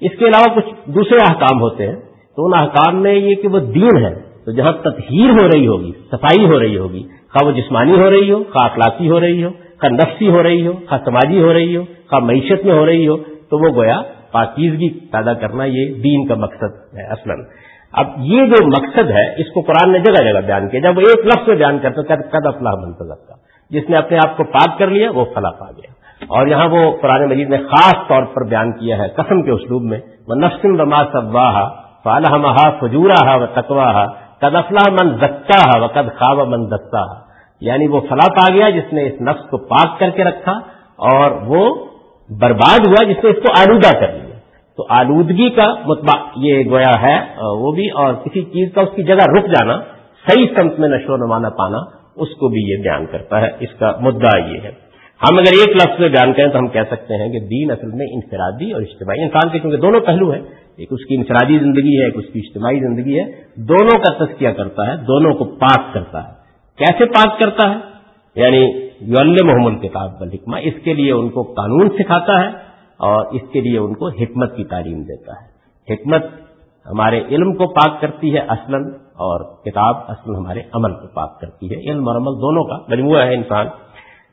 Speaker 1: اس کے علاوہ کچھ دوسرے احکام ہوتے ہیں۔ تو ان احکام میں یہ کہ وہ دین ہے۔ تو جہاں تطہیر ہو رہی ہوگی، صفائی ہو رہی ہوگی، خواہ وہ جسمانی ہو رہی ہو، خواہ اخلاقی ہو رہی ہو، خواہ نفسی ہو رہی ہو، خواہ سماجی ہو رہی ہو، خواہ معیشت میں ہو رہی ہو، تو وہ گویا پاکیزگی پیدا کرنا یہ دین کا مقصد ہے اصلاً۔ اب یہ جو مقصد ہے، اس کو قرآن نے جگہ جگہ بیان کیا۔ جب وہ ایک لفظ میں بیان کرتا قد افلاح منتظر کا جس نے اپنے آپ کو پاک کر لیا، وہ فلاح پا گیا۔ اور یہاں وہ قرآن مجید نے خاص طور پر بیان کیا ہے قسم کے اسلوب میں وہ نفسم بما صباہ فالح مہا فجورا و تقوا قد افلاح من زکا و قد خواب من دستا یعنی وہ فلاح پا گیا جس نے اس نفس کو پاک کر کے رکھا اور وہ برباد ہوا جس نے اس کو آلودہ کر لیا۔ تو آلودگی کا مطبع یہ گویا ہے، وہ بھی، اور کسی چیز کا اس کی جگہ رک جانا، صحیح سمت میں نشو و نمانا پانا اس کو بھی یہ بیان کرتا ہے۔ اس کا مدعا یہ ہے۔ ہم اگر ایک لفظ میں بیان کریں تو ہم کہہ سکتے ہیں کہ دین اصل میں انفرادی اور اجتماعی۔ انسان کے کیونکہ دونوں پہلو ہیں، ایک اس کی انفرادی زندگی ہے، ایک اس کی اجتماعی زندگی ہے۔ دونوں کا تذکیہ کرتا ہے، دونوں کو پاک کرتا ہے۔ کیسے پاک کرتا ہے؟ یعنی یو محمد کتاب کا اس کے لیے ان کو قانون سکھاتا ہے اور اس کے لیے ان کو حکمت کی تعلیم دیتا ہے۔ حکمت ہمارے علم کو پاک کرتی ہے اصلاً اور کتاب اصل ہمارے عمل کو پاک کرتی ہے۔ علم اور عمل دونوں کا مجموعہ ہے انسان۔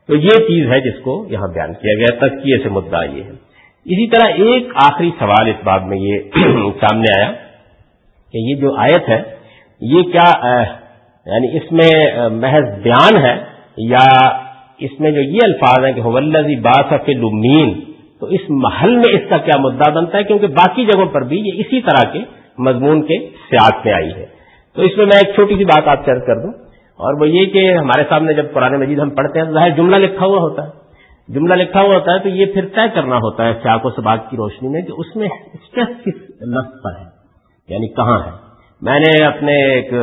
Speaker 1: تو یہ چیز ہے جس کو یہاں بیان کیا گیا تذکیے سے مدعا یہ ہے۔ اسی طرح ایک آخری سوال اس بات میں یہ سامنے آیا کہ یہ جو آیت ہے، یہ کیا یعنی اس میں محض بیان ہے یا اس میں جو یہ الفاظ ہیں کہ ولزی باسف لمین تو اس محل میں اس کا کیا مدعا بنتا ہے؟ کیونکہ باقی جگہوں پر بھی یہ اسی طرح کے مضمون کے سیاق میں آئی ہے۔ تو اس میں میں ایک چھوٹی سی بات آپ چرچ کر دوں اور وہ یہ کہ ہمارے سامنے جب قرآن مجید ہم پڑھتے ہیں تو ظاہر جملہ لکھا ہوا ہوتا ہے۔ جملہ لکھا ہوا ہوتا ہے تو یہ پھر طے کرنا ہوتا ہے سیاق و سباق کی روشنی میں کہ اس میں اسٹریس کس لفظ پر ہے یعنی کہاں ہے۔ میں نے اپنے ایک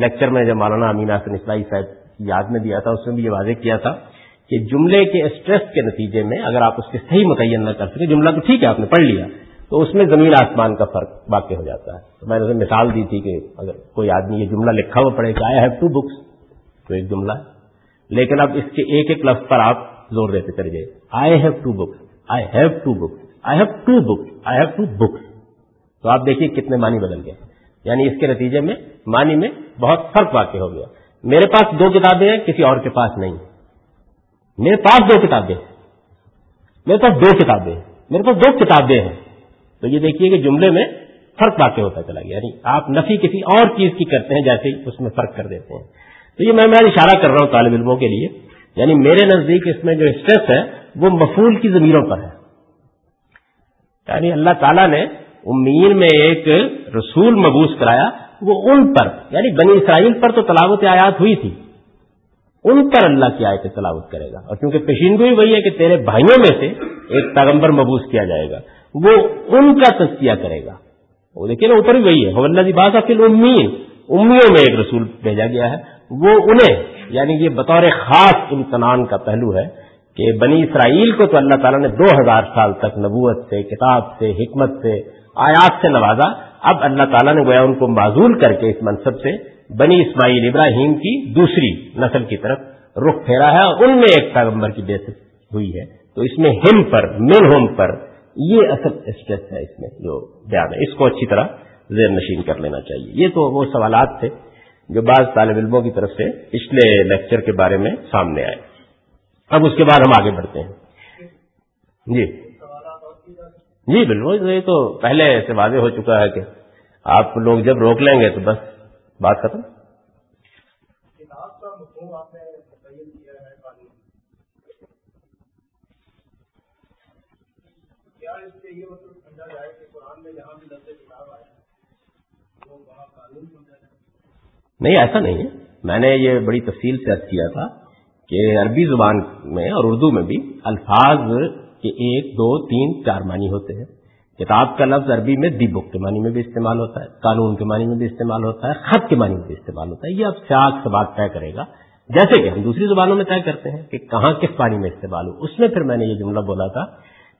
Speaker 1: لیکچر میں جب مولانا امین حسن اسلائی صاحب یاد میں دیا تھا، اس میں بھی یہ واضح کیا تھا کہ جملے کے اسٹریس کے نتیجے میں اگر آپ اس کے صحیح متعین نہ کر سکے جملہ تو ٹھیک ہے، آپ نے پڑھ لیا۔ تو اس میں زمین آسمان کا فرق واقع ہو جاتا ہے۔ تو میں نے مثال دی تھی کہ اگر کوئی آدمی یہ جملہ لکھا ہوا پڑے کہ آئی ہیو ٹو بکس تو ایک جملہ ہے۔ لیکن اب اس کے ایک ایک لفظ پر آپ زور دیتے چلے جائے I have two books I have two books I have two books I have two books تو آپ دیکھیے کتنے معنی بدل گئے۔ یعنی اس کے نتیجے میں معنی میں بہت فرق واقع ہو گیا۔ میرے پاس دو کتابیں ہیں، کسی اور کے پاس نہیں۔ میرے پاس دو کتابیں میرے پاس دو کتابیں میرے پاس دو کتابیں ہیں۔ تو یہ دیکھیے کہ جملے میں فرق واقع ہوتا چلا گیا یعنی آپ نفی کسی اور چیز کی کرتے ہیں جیسے اس میں فرق کر دیتے ہیں۔ تو یہ میں میں اشارہ کر رہا ہوں طالب علموں کے لیے یعنی میرے نزدیک اس میں جو اسٹریس ہے، وہ مفول کی زمینوں پر ہے۔ یعنی اللہ تعالیٰ نے امیر میں ایک رسول مبوس کرایا، وہ ان پر یعنی بنی اسرائیل پر تو تلاوت آیات ہوئی تھی، ان پر اللہ کی آیت تلاوت کرے گا۔ اور کیونکہ پیشین وہی ہے کہ تیرے بھائیوں میں سے ایک پیغمبر مبوس کیا جائے گا۔ وہ ان کا تجزیہ کرے گا۔ وہ دیکھیے نا، اوپر ہی وہی ہے۔ اللہ جی بات فل امین امیوں میں ایک رسول بھیجا گیا ہے۔ وہ انہیں یعنی یہ بطور خاص امتنان کا پہلو ہے کہ بنی اسرائیل کو تو اللہ تعالیٰ نے دو ہزار سال تک نبوت سے، کتاب سے، حکمت سے، آیات سے نوازا۔ اب اللہ تعالیٰ نے گویا ان کو معذول کر کے اس منصب سے بنی اسماعیل ابراہیم کی دوسری نسل کی طرف رخ پھیرا ہے۔ اور ان میں ایک پیغمبر کی بیس ہوئی ہے۔ تو اس میں ہم پر من ہوم پر یہ اصل اسٹریس ہے اس میں جو بیان ہے۔ اس کو اچھی طرح زیر نشین کر لینا چاہیے۔ یہ تو وہ سوالات تھے جو بعض طالب علموں کی طرف سے پچھلے لیکچر کے بارے میں سامنے آئے۔ اب اس کے بعد ہم آگے بڑھتے ہیں۔ جی۔ جی بالکل۔ یہ تو پہلے سے واضح ہو چکا ہے کہ آپ لوگ جب روک لیں گے تو بس بات ختم۔ نہیں، ایسا نہیں ہے۔ میں نے یہ بڑی تفصیل سے عرض کیا تھا کہ عربی زبان میں اور اردو میں بھی الفاظ کے ایک، دو، تین، چار معنی ہوتے ہیں۔ کتاب کا لفظ عربی میں دی بک کے معنی میں بھی استعمال ہوتا ہے، قانون کے معنی میں بھی استعمال ہوتا ہے، خط کے معنی میں بھی استعمال ہوتا ہے۔ یہ اب سیاق سے بات طے کرے گا۔ جیسے کہ ہم دوسری زبانوں میں طے کرتے ہیں کہ کہاں کس معنی میں استعمال ہو۔ اس میں پھر میں نے یہ جملہ بولا تھا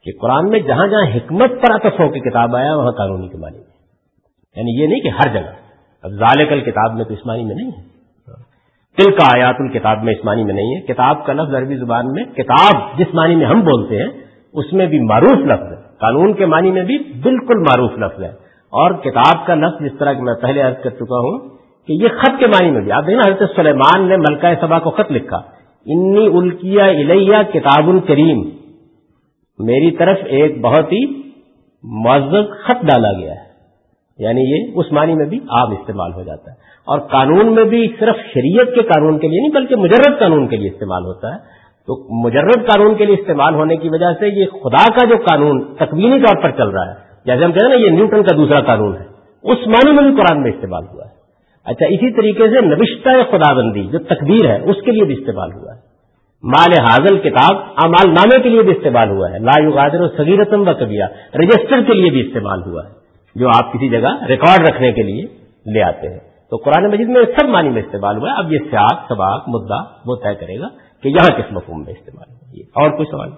Speaker 1: کہ قرآن میں جہاں جہاں حکمت پر اطف ہو کے کتاب آیا، وہاں قانونی کے معنی میں۔ یعنی یہ نہیں کہ ہر جگہ۔ اب ذالکل کتاب میں تو اس معنی میں نہیں ہے۔ تل کا آیات الکتاب میں اس معنی میں نہیں ہے۔ کتاب کا لفظ عربی زبان میں کتاب جس معنی میں ہم بولتے ہیں، اس میں بھی معروف لفظ ہے۔ قانون کے معنی میں بھی بالکل معروف لفظ ہے۔ اور کتاب کا لفظ جس طرح کہ میں پہلے عرض کر چکا ہوں کہ یہ خط کے معنی میں بھی، آپ دیکھنا حضرت سلیمان نے ملکہ سبا کو خط لکھا۔ انی الکیا الیہ کتاب الکریم میری طرف ایک بہت ہی معذب خط ڈالا گیا ہے۔ یعنی یہ اس معنی میں بھی عام استعمال ہو جاتا ہے اور قانون میں بھی صرف شریعت کے قانون کے لیے نہیں بلکہ مجرد قانون کے لیے استعمال ہوتا ہے۔ تو مجرد قانون کے لیے استعمال ہونے کی وجہ سے یہ خدا کا جو قانون تکوینی طور پر چل رہا ہے، جیسے ہم کہتے ہیں نا یہ نیوٹن کا دوسرا قانون ہے اس معنی میں بھی قرآن میں استعمال ہوا ہے۔ اچھا اسی طریقے سے نوشتہ خدا بندی جو تقدیر ہے، اس کے لیے بھی استعمال ہوا ہے۔ مال حاضل کتاب امال نامے کے لیے بھی استعمال ہوا ہے۔ لا غادر و سگیرتم و کبیا رجسٹر کے لیے بھی استعمال ہوا ہے۔ جو آپ کسی جگہ ریکارڈ رکھنے کے لیے لے آتے ہیں۔ تو قرآن مجید میں سب معنی میں استعمال ہوا ہے۔ اب یہ سیاق، سباق، مدعا وہ طے کرے گا کہ یہاں کس مفہوم میں استعمال ہوا اور کوئی سوال؟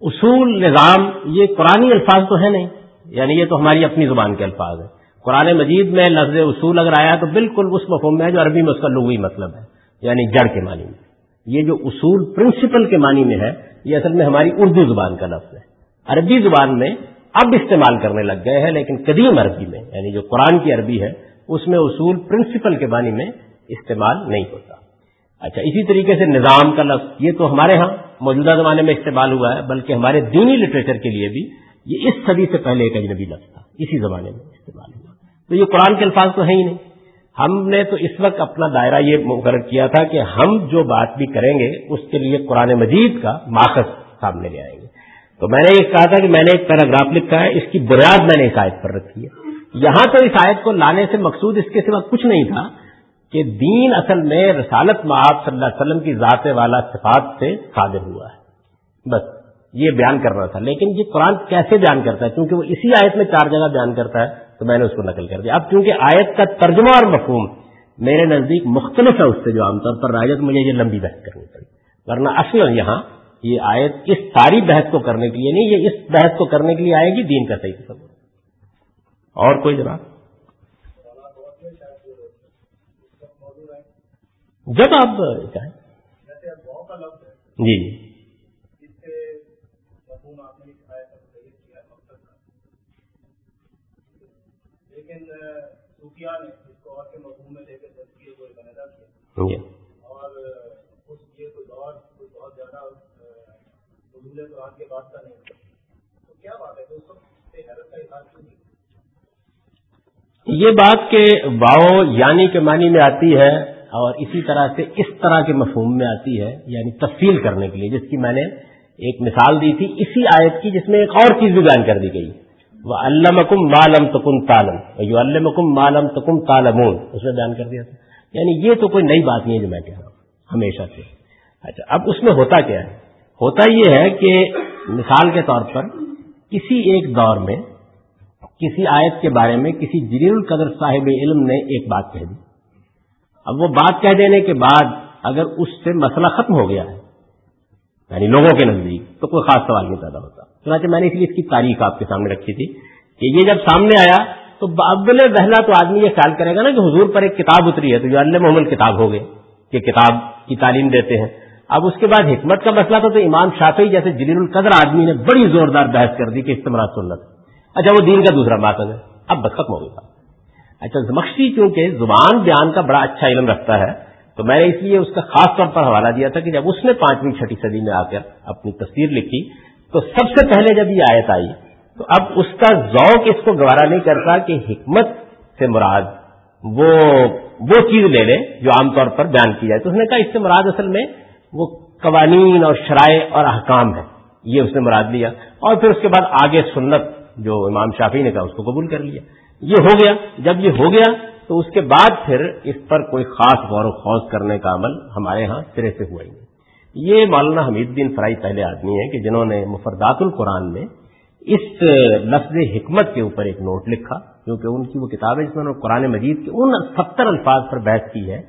Speaker 1: اصول، نظام، یہ قرآن الفاظ تو ہے نہیں۔ یعنی یہ تو ہماری اپنی زبان کے الفاظ ہیں۔ قرآن مجید میں لفظ اصول اگر آیا تو بالکل اس مفہوم میں ہے جو عربی میں اس کا لغوی مطلب ہے یعنی جڑ کے معنی میں۔ یہ جو اصول پرنسپل کے معنی میں ہے، یہ اصل میں ہماری اردو زبان کا لفظ ہے۔ عربی زبان میں اب استعمال کرنے لگ گئے ہیں، لیکن قدیم عربی میں یعنی جو قرآن کی عربی ہے، اس میں اصول پرنسپل کے معنی میں استعمال نہیں ہوتا۔ اچھا اسی طریقے سے نظام کا لفظ، یہ تو ہمارے ہاں موجودہ زمانے میں استعمال ہوا ہے، بلکہ ہمارے دینی لٹریچر کے لیے بھی یہ اس صدی سے پہلے ایک اجنبی لفظ تھا، اسی زمانے میں استعمال ہوا۔ تو یہ قرآن کے الفاظ تو ہیں ہی نہیں۔ ہم نے تو اس وقت اپنا دائرہ یہ مقرر کیا تھا کہ ہم جو بات بھی کریں گے، اس کے لیے قرآن مجید کا ماخذ سامنے لے آئیں گے۔ تو میں نے یہ کہا تھا کہ میں نے ایک پیراگراف لکھا ہے، اس کی بنیاد میں نے اس آیت پر رکھی ہے۔ یہاں تو اس آیت کو لانے سے مقصود اس کے سوا کچھ نہیں تھا کہ دین اصل میں رسالت میں صلی اللہ علیہ وسلم کی ذات والا صفات سے صادر ہوا ہے۔ بس یہ بیان کر رہا تھا۔ لیکن یہ قرآن کیسے بیان کرتا ہے؟ کیونکہ وہ اسی آیت میں چار جگہ بیان کرتا ہے۔ تو میں نے اس کو نقل کر دیا۔ اب کیونکہ آیت کا ترجمہ اور مفہوم میرے نزدیک مختلف ہے، اس سے جو عام طور پر راجت مجھے یہ لمبی بحث کرنی پڑی۔ ورنہ اصل یہاں یہ آیت اس ساری بحث کو کرنے کے لیے نہیں، یہ اس بحث کو کرنے کے لیے آئے گی دین کا صحیح قسم اور کوئی جناب جب آپ چاہیں۔ جی جی۔ اور بہت زیادہ یہ بات کہ واؤ یعنی کے معنی میں آتی ہے اور اسی طرح سے اس طرح کے مفہوم میں آتی ہے یعنی تفصیل کرنے کے لیے جس کی میں نے ایک مثال دی تھی اسی آیت کی جس میں ایک اور چیز بھی بیان کر دی گئی۔ وہ علامکم مالم تکم تالم جو علمکم مالم تکم تالمون اس میں بیان کر دیا تھا۔ یعنی یہ تو کوئی نئی بات نہیں ہے جو میں کہہ رہا ہوں۔ ہمیشہ سے۔ اچھا اب اس میں ہوتا کیا ہے؟ ہوتا یہ ہے کہ مثال کے طور پر کسی ایک دور میں، کسی آیت کے بارے میں کسی جلیل القدر صاحب علم نے ایک بات کہہ دی۔ اب وہ بات کہہ دینے کے بعد اگر اس سے مسئلہ ختم ہو گیا ہے یعنی لوگوں کے نزدیک، تو کوئی خاص سوال نہیں پیدا ہوتا۔ چنانچہ میں نے اس لیے اس کی تاریخ آپ کے سامنے رکھی تھی کہ یہ جب سامنے آیا تو ابل بہلا تو آدمی یہ خیال کرے گا نا کہ حضور پر ایک کتاب اتری ہے تو یہ اللہ محمد کتاب ہو گئے کہ کتاب کی تعلیم دیتے ہیں۔ اب اس کے بعد حکمت کا مسئلہ تھا تو امام شافی جیسے جلیل القدر آدمی نے بڑی زوردار بحث کر دی کہ استعمال سنت۔ اچھا وہ دین کا دوسرا بات ہے۔ اب بس ختم ہو گئی اچھا زمخشی کیونکہ زبان بیان کا بڑا اچھا علم رکھتا ہے، تو میں نے اس لیے اس کا خاص طور پر حوالہ دیا تھا کہ جب اس نے پانچویں چھٹی صدی میں آ کر اپنی تصویر لکھی تو سب سے پہلے جب یہ آیت آئی، تو اب اس کا ذوق اس کو گوارا نہیں کرتا کہ حکمت سے مراد وہ وہ چیز لے لے جو عام طور پر بیان کی جائے۔ تو اس نے کہا اس سے مراد اصل میں وہ قوانین اور شرائع اور احکام ہے یہ اس نے مراد لیا۔ اور پھر اس کے بعد آگے سنت جو امام شافی نے کہا، اس کو قبول کر لیا۔ یہ ہو گیا۔ جب یہ ہو گیا، تو اس کے بعد پھر اس پر کوئی خاص غور و خوض کرنے کا عمل ہمارے ہاں سرے سے ہوا ہی نہیں۔ یہ مولانا حمید الدین فرائی پہلے آدمی ہیں کہ جنہوں نے مفردات القرآن میں اس لفظ حکمت کے اوپر ایک نوٹ لکھا کیونکہ ان کی وہ کتاب ہے جس میں انہوں نے قرآن مجید کے ان ستر الفاظ پر بحث کی ہے،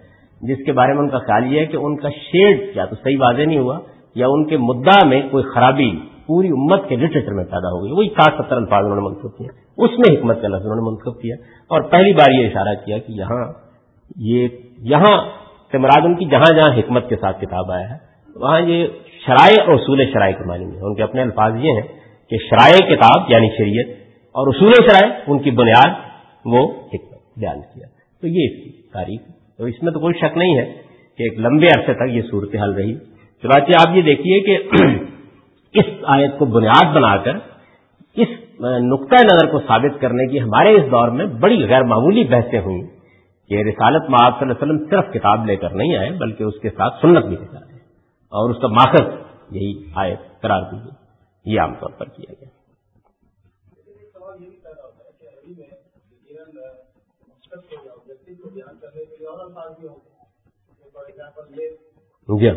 Speaker 1: جس کے بارے میں ان کا خیال یہ ہے کہ ان کا شیڈ کیا تو صحیح واضح نہیں ہوا یا ان کے مدعا میں کوئی خرابی پوری امت کے لٹریچر میں پیدا ہو گئی وہی ساٹھ ستر الفاظ انہوں نے منتخب کیا اس میں حکمت کا لفظ انہوں نے منتخب کیا۔ اور پہلی بار یہ اشارہ کیا کہ یہاں، یہ یہاں سے مراد ان کی جہاں جہاں حکمت کے ساتھ کتاب آیا ہے۔ وہاں یہ شرائع اور اصول شرائع کے معنی میں ان کے اپنے الفاظ یہ ہیں کہ شرائع کتاب یعنی شریعت اور اصول شرائع، ان کی بنیاد، وہ حکمت بیان کیا۔ تو یہ اس کی تاریخ تو اس میں تو کوئی شک نہیں ہے کہ ایک لمبے عرصے تک یہ صورتحال رہی۔ چنانچہ آپ یہ دیکھیے کہ اس آیت کو بنیاد بنا کر اس نقطۂ نظر کو ثابت کرنے کی ہمارے اس دور میں بڑی غیر معمولی بحثیں ہوئیں کہ رسالت میں آپ صلی اللہ علیہ وسلم صرف کتاب لے کر نہیں آئے، بلکہ اس کے ساتھ سنت بھی لے کر آئے۔ اور اس کا ماخذ یہی آیت قرار دی گئی یہ عام طور پر کیا گیا۔ جی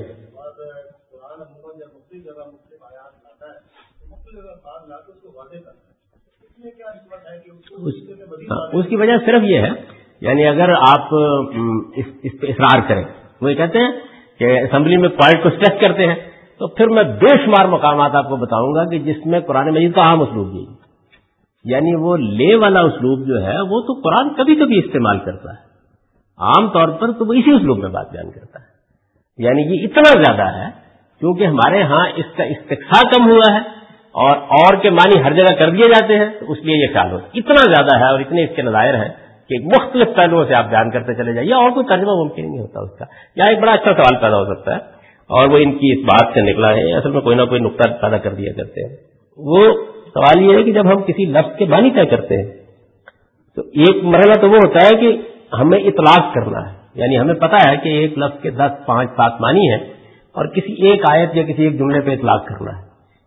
Speaker 1: اس کی وجہ صرف یہ ہے یعنی اگر آپ اس پہ اصرار کریں۔ وہ کہتے ہیں کہ اسمبلی میں پوائنٹ کو اسٹریچ کرتے ہیں، تو پھر میں بے شمار مقامات آپ کو بتاؤں گا کہ جس میں قرآن مجید کا عام اسلوب یہی یعنی وہ لے والا اسلوب جو ہے، وہ تو قرآن کبھی کبھی استعمال کرتا ہے۔ عام طور پر تو وہ اسی اسلوب میں بات بیان کرتا ہے۔ یعنی یہ اتنا زیادہ ہے، کیونکہ ہمارے ہاں اس کا استقصا کم ہوا ہے اور اور کے معنی ہر جگہ کر دیے جاتے ہیں، تو اس لیے یہ خیال ہو اتنا زیادہ ہے اور اتنے اس کے نظائر ہیں۔ کہ مختلف پہلوؤں سے آپ بیان کرتے چلے جائیے اور کوئی ترجمہ ممکن نہیں ہوتا اس کا۔ یا ایک بڑا اچھا سوال پیدا ہو سکتا ہے، اور وہ ان کی اس بات سے نکلا ہے، اصل میں کوئی نہ کوئی نقطہ پیدا کر دیا کرتے ہیں۔ وہ سوال یہ ہے کہ جب ہم کسی لفظ کے معنی طے کرتے ہیں، تو ایک مرحلہ تو وہ ہوتا ہے کہ ہمیں اطلاق کرنا ہے۔ یعنی ہمیں پتا ہے کہ ایک لفظ کے دس، پانچ، سات معنی ہے اور کسی ایک آیت یا کسی ایک جملے پہ اطلاق کرنا ہے۔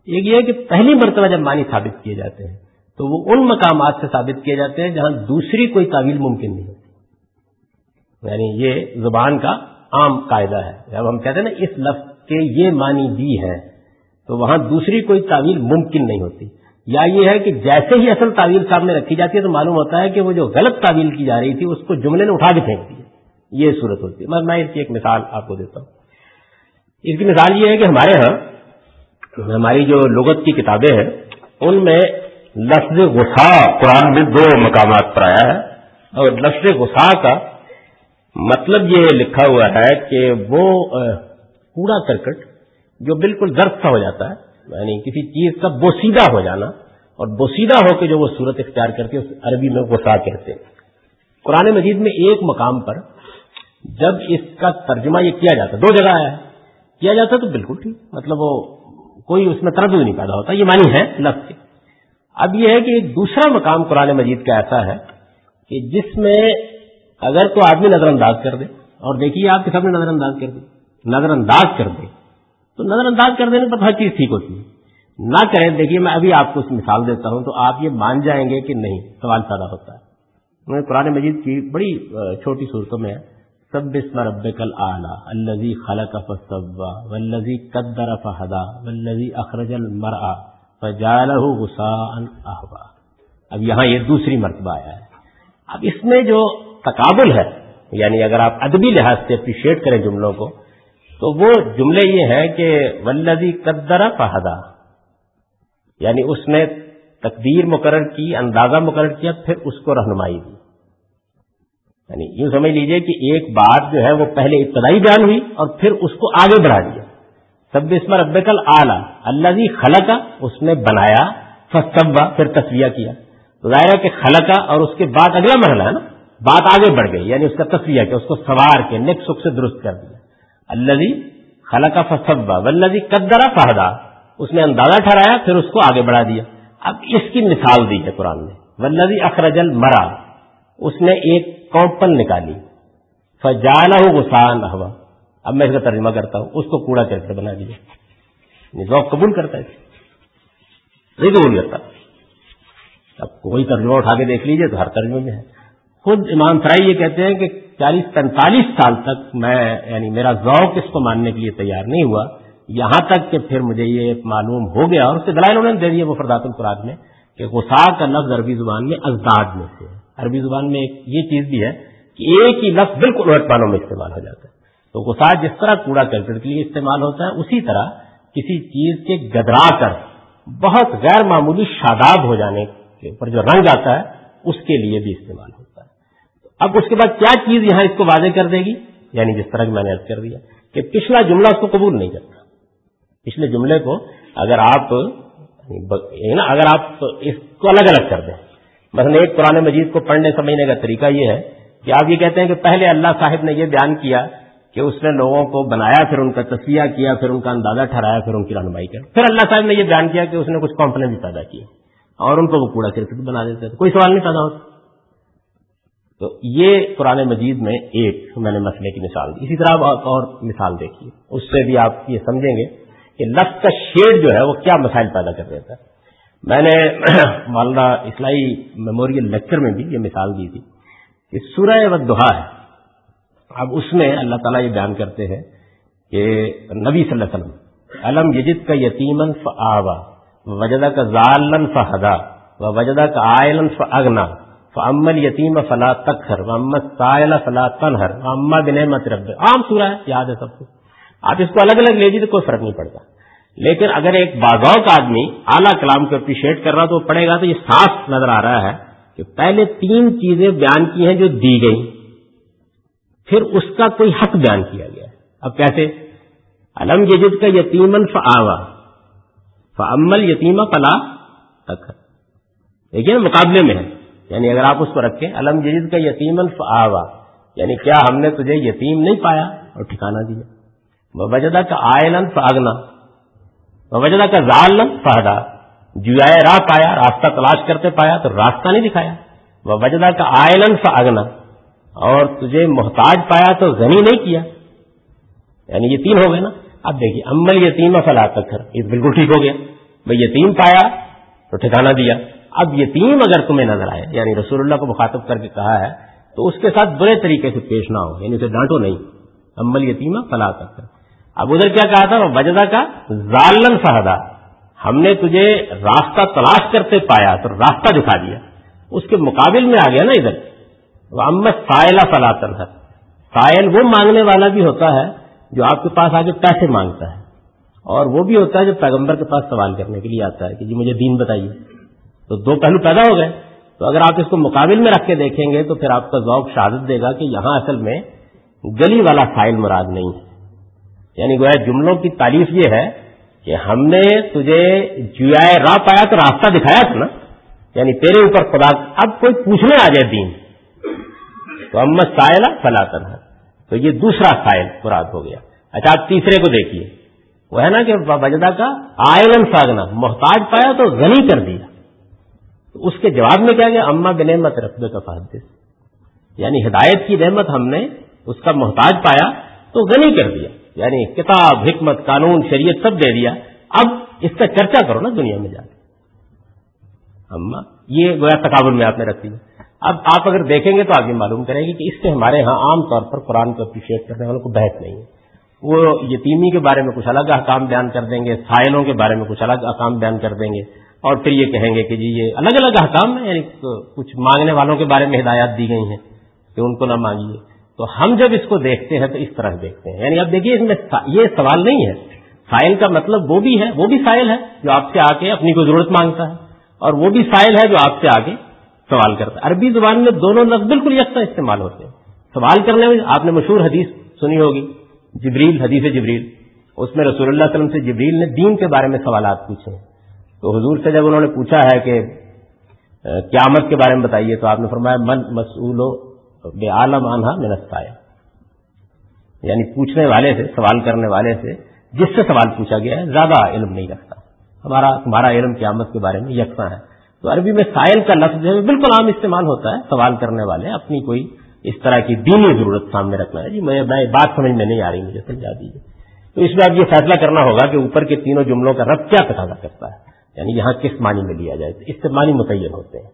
Speaker 1: ایک یہ ہے کہ پہلی مرتبہ جب معنی ثابت کیے جاتے ہیں تو وہ ان مقامات سے ثابت کیے جاتے ہیں جہاں دوسری کوئی تعویل ممکن نہیں ہوتی۔ یعنی یہ زبان کا عام قاعدہ ہے۔ جب ہم کہتے ہیں نا، اس لفظ کے یہ معنی بھی ہے تو وہاں دوسری کوئی تعویل ممکن نہیں ہوتی۔ یا یہ ہے کہ جیسے ہی اصل تعویل سامنے رکھی جاتی ہے تو معلوم ہوتا ہے کہ وہ جو غلط تعویل کی جا رہی تھی، اس کو جملے نے اٹھا کے پھینک دی یہ صورت ہوتی ہے۔ میں اس کی ایک مثال آپ کو دیتا ہوں۔ اس کی مثال یہ ہے کہ ہمارے ہاں ہماری جو لغت کی کتابیں ہیں، ان میں لفظ غسا قرآن میں دو مقامات پر آیا ہے۔ اور لفظ غسا کا مطلب یہ لکھا ہوا ہے کہ وہ کوڑا کرکٹ جو بالکل درد سا ہو جاتا ہے یعنی کسی چیز کا بوسیدہ ہو جانا اور بوسیدہ ہو کے جو وہ صورت اختیار کرتے اس عربی میں غسا کہتے ہیں۔ قرآن مجید میں ایک مقام پر جب اس کا ترجمہ یہ کیا جاتا، دو جگہ آیا ہے۔ کیا جاتا تو بالکل ٹھیک مطلب وہ کوئی اس میں تردد نہیں پیدا ہوتا، یہ معنی ہے لفظ۔ کے اب یہ ہے کہ ایک دوسرا مقام قرآن مجید کا ایسا ہے کہ جس میں اگر تو آدمی نظر انداز کر دے، اور دیکھیے آپ کے سب نے نظر انداز کر دے نظر انداز کر دے، تو نظر انداز کر دینے پر ہر چیز ٹھیک ہوتی ہے۔ نہ کریں دیکھیے میں ابھی آپ کو اس مثال دیتا ہوں تو آپ یہ مان جائیں گے کہ نہیں، سوال پیدا ہوتا ہے۔ قرآن مجید کی بڑی چھوٹی صورتوں میں سب بسم رب کل آلہ الزی خلق فصوا ولزی قدر فہدا ولزی اخرج المرا فجالہ غسا احبا اب یہاں یہ دوسری مرتبہ آیا ہے۔ اب اس میں جو تقابل ہے یعنی اگر آپ ادبی لحاظ سے اپریشیٹ کریں جملوں کو، تو وہ جملے یہ ہیں کہ ولدی قدر فہدا یعنی اس نے تقدیر مقرر کی، اندازہ مقرر کیا، پھر اس کو رہنمائی دی۔ یعنی یوں سمجھ لیجیے کہ ایک بات جو ہے وہ پہلے ابتدائی بیان ہوئی اور پھر اس کو آگے بڑھا دیا۔ سب اس میں رب کل آلہ اللہ جی خلقہ اس نے بنایا فصبا پھر تصویہ کیا۔ ظاہر ہے کہ خلقہ اور اس کے بعد اگلا مرحلہ ہے نا، بات آگے بڑھ گئی یعنی اس کا تصویہ کیا، اس کو سوار کے نیک سکھ سے درست کر دیا۔ اللہ خلقہ فصبا ولزی قدرا فہدا، اس نے اندازہ ٹھہرایا، پھر اس کو آگے بڑھا دیا۔ اب اس کی مثال دی ہے قرآن نے ولزی اخرجل مرا اس نے ایک کوپن نکالی۔ فجالا ہو غسان ہوا اب میں اس کا ترجمہ کرتا ہوں، اس کو کوڑا کیسے بنا دیا؟ ذوق قبول کرتا ہے۔ نہیں قبول کرتا اب کوئی ترجمہ اٹھا کے دیکھ لیجیے تو ہر ترجمے میں ہے۔ خود امام فرائی یہ کہتے ہیں کہ چالیس پینتالیس سال تک میں یعنی میرا ذوق اس کو ماننے کے لیے تیار نہیں ہوا۔ یہاں تک کہ پھر مجھے یہ معلوم ہو گیا اور اس کے دلائل انہوں نے دے دیے وہ فردات الفراد میں کہ غسا کا لفظ عربی زبان میں ازداد میں سے ہے۔ عربی زبان میں ایک یہ چیز بھی ہے کہ ایک ہی لفظ بالکل الٹ پانوں میں استعمال ہو جاتا ہے۔ تو غسا جس طرح کوڑا کرکٹ کے لیے استعمال ہوتا ہے، اسی طرح کسی چیز کے گدرا کر بہت غیر معمولی شاداب ہو جانے کے اوپر جو رنگ آتا ہے، اس کے لیے بھی استعمال ہوتا ہے۔ اب اس کے بعد کیا چیز یہاں اس کو واضح کر دے گی؟ یعنی جس طرح میں نے عرض کر دیا کہ پچھلا جملہ اس کو قبول نہیں کرتا۔ پچھلے جملے کو اگر آپ یعنی یعنی اگر آپ اس کو الگ الگ کر دیں۔ مثلا ایک قرآن مجید کو پڑھنے سمجھنے کا طریقہ یہ ہے کہ آپ یہ کہتے ہیں کہ پہلے اللہ صاحب نے یہ بیان کیا کہ اس نے لوگوں کو بنایا، پھر ان کا تصویہ کیا، پھر ان کا اندازہ ٹھہرایا، پھر ان کی رہنمائی کیا پھر اللہ صاحب نے یہ بیان کیا کہ اس نے کچھ کمپنی بھی پیدا کی اور ان کو وہ کوڑا کرکٹ بنا دیتے تھے۔ کوئی سوال نہیں پیدا ہوتا۔ تو یہ قرآن مجید میں ایک میں نے مسئلے کی مثال دی۔ اسی طرح آپ اور مثال دیکھیے۔ اس سے بھی آپ یہ سمجھیں گے کہ لفظ کا شیڈ جو ہے وہ کیا مسائل پیدا کر دیتا ہے میں نے مولانا اسلائی میموریل لیکچر میں بھی یہ مثال دی تھی کہ سورہ و دہا ہے۔ اب اس میں اللہ تعالیٰ یہ بیان کرتے ہیں کہ نبی صلی اللہ علیہ وسلم علم یجد کا یتیمن ف آوا وجدہ کا ذالن فہدا و وجدہ کا آئلن ف اگنا یتیم فلا تخر محمد سائل فلا تنہر اما بن رب عام سورہ ہے، یاد ہے سب کو؟ آپ اس کو الگ الگ لے جی تو کوئی فرق نہیں پڑتا۔ لیکن اگر ایک باغاؤ کا آدمی اعلیٰ کلام کو اپریشیٹ کر رہا تو پڑے گا تو یہ صاف نظر آ رہا ہے کہ پہلے تین چیزیں بیان کی ہیں جو دی گئی پھر اس کا کوئی حق بیان کیا گیا اب کیسے علم ججد کا یتیمن فعوا فمل یتیمہ فلا تک دیکھیے مقابلے میں ہے۔ یعنی اگر آپ اس کو رکھیں علم ججد کا یتیمن فعوا یعنی کیا ہم نے تجھے یتیم نہیں پایا اور ٹھکانہ دیا؟ وجدہ کا آئلن فاگنا وجدہ کا ظال فہدا جویا راہ پایا، راستہ تلاش کرتے پایا تو راستہ نہیں دکھایا۔ وہ وجدہ کا آئلن فاگنا اور تجھے محتاج پایا تو غنی نہیں کیا۔ یعنی یتیم ہو گئے نا۔ اب دیکھیے، امل یتیم فلا تکر یہ بالکل ٹھیک ہو گیا۔ بھائی، یتیم پایا تو ٹھکانا دیا۔ اب یتیم اگر تمہیں نظر آئے یعنی رسول اللہ کو مخاطب کر کے کہا ہے، تو اس کے ساتھ برے طریقے سے پیش نہ ہو یعنی اسے ڈانٹو نہیں۔ امبل یتیمہ فلا کر اب ادھر کیا کہا تھا؟ وجدہ کا ظالن فہدا۔ ہم نے تجھے راستہ تلاش کرتے پایا، تو راستہ دکھا دیا۔ اس کے مقابل میں آ گیا نا ادھر۔ وہ سائلہ فلا ہے سائل وہ مانگنے والا بھی ہوتا ہے جو آپ کے پاس آگے پیسے مانگتا ہے۔ اور وہ بھی ہوتا ہے جو پیغمبر کے پاس سوال کرنے کے لیے آتا ہے کہ جی مجھے دین بتائیے۔ تو دو پہلو پیدا ہو گئے۔ تو اگر آپ اس کو مقابل میں رکھ کے دیکھیں گے تو پھر آپ کا ذوق شہادت دے گا کہ یہاں اصل میں گلی والا فائل مراد نہیں ہے۔ یعنی گویا جملوں کی تعریف یہ ہے کہ ہم نے تجھے جیائے راہ پایا تو راستہ دکھایا تھا نا۔ یعنی تیرے اوپر خدا، اب کوئی پوچھنے آ جائے دین۔ تو امت سائلہ فلاطن ہے تو یہ دوسرا سائل مراد ہو گیا۔ اچھا آپ تیسرے کو دیکھیے۔ وہ ہے نا کہ وجدہ کا آئلن ساگنا، محتاج پایا تو غنی کر دیا۔ تو اس کے جواب میں کیا گیا؟ اما بنعمت رقبے کا فہدس یعنی ہدایت کی نعمت ہم نے اس کا محتاج پایا تو غنی کر دیا۔ یعنی کتاب، حکمت، قانون، شریعت سب دے دیا۔ اب اس کا چرچا کرو نا دنیا میں جا کے۔ اما، یہ گویا تقابل میں آپ نے رکھ دیا اب آپ اگر دیکھیں گے تو آپ یہ معلوم کریں گے کہ اس سے ہمارے ہاں عام طور پر قرآن کو اپریشیٹ کرنے والوں کو بحث نہیں ہے۔ وہ یتیمی کے بارے میں کچھ الگ احکام بیان کر دیں گے، سائلوں کے بارے میں کچھ الگ احکام بیان کر دیں گے اور پھر یہ کہیں گے کہ جی یہ الگ الگ احکام ہیں یعنی کچھ مانگنے والوں کے بارے میں ہدایات دی گئی ہیں کہ ان کو نہ مانگیے۔ تو ہم جب اس کو دیکھتے ہیں تو اس طرح دیکھتے ہیں۔ یعنی اب دیکھیے اس میں یہ سوال نہیں ہے۔ سائل کا مطلب وہ بھی ہے، وہ بھی سائل ہے جو آپ سے آ کے اپنی کوئی ضرورت مانگتا ہے اور وہ بھی سائل ہے جو آپ سے آ کے سوال کرتا ہے۔ عربی زبان میں دونوں لفظ بالکل یکساں استعمال ہوتے ہیں۔ سوال کرنے میں آپ نے مشہور حدیث سنی ہوگی، جبریل، حدیث جبریل۔ اس میں رسول اللہ علیہ وسلم سے جبریل نے دین کے بارے میں سوالات پوچھے۔ تو حضور سے جب انہوں نے پوچھا ہے کہ قیامت کے بارے میں بتائیے، تو آپ نے فرمایا، من مسول بے عالم آنہا منستا یعنی پوچھنے والے سے، سوال کرنے والے سے جس سے سوال پوچھا گیا ہے، زیادہ علم نہیں رکھتا۔ ہمارا، تمہارا علم قیامت کے بارے میں یکساں ہے۔ تو عربی میں سائل کا لفظ جو ہے بالکل عام استعمال ہوتا ہے، سوال کرنے والے، اپنی کوئی اس طرح کی دینی ضرورت سامنے رکھنا ہے۔ جی میں بات سمجھ میں نہیں آ رہی، مجھے سمجھا دیجیے تو اس میں اب یہ فیصلہ کرنا ہوگا کہ اوپر کے تینوں جملوں کا رب کیا تقاضا کرتا ہے۔ یعنی یہاں کس معنی میں لیا جائے؟ اس سے معنی متعین ہوتے ہیں۔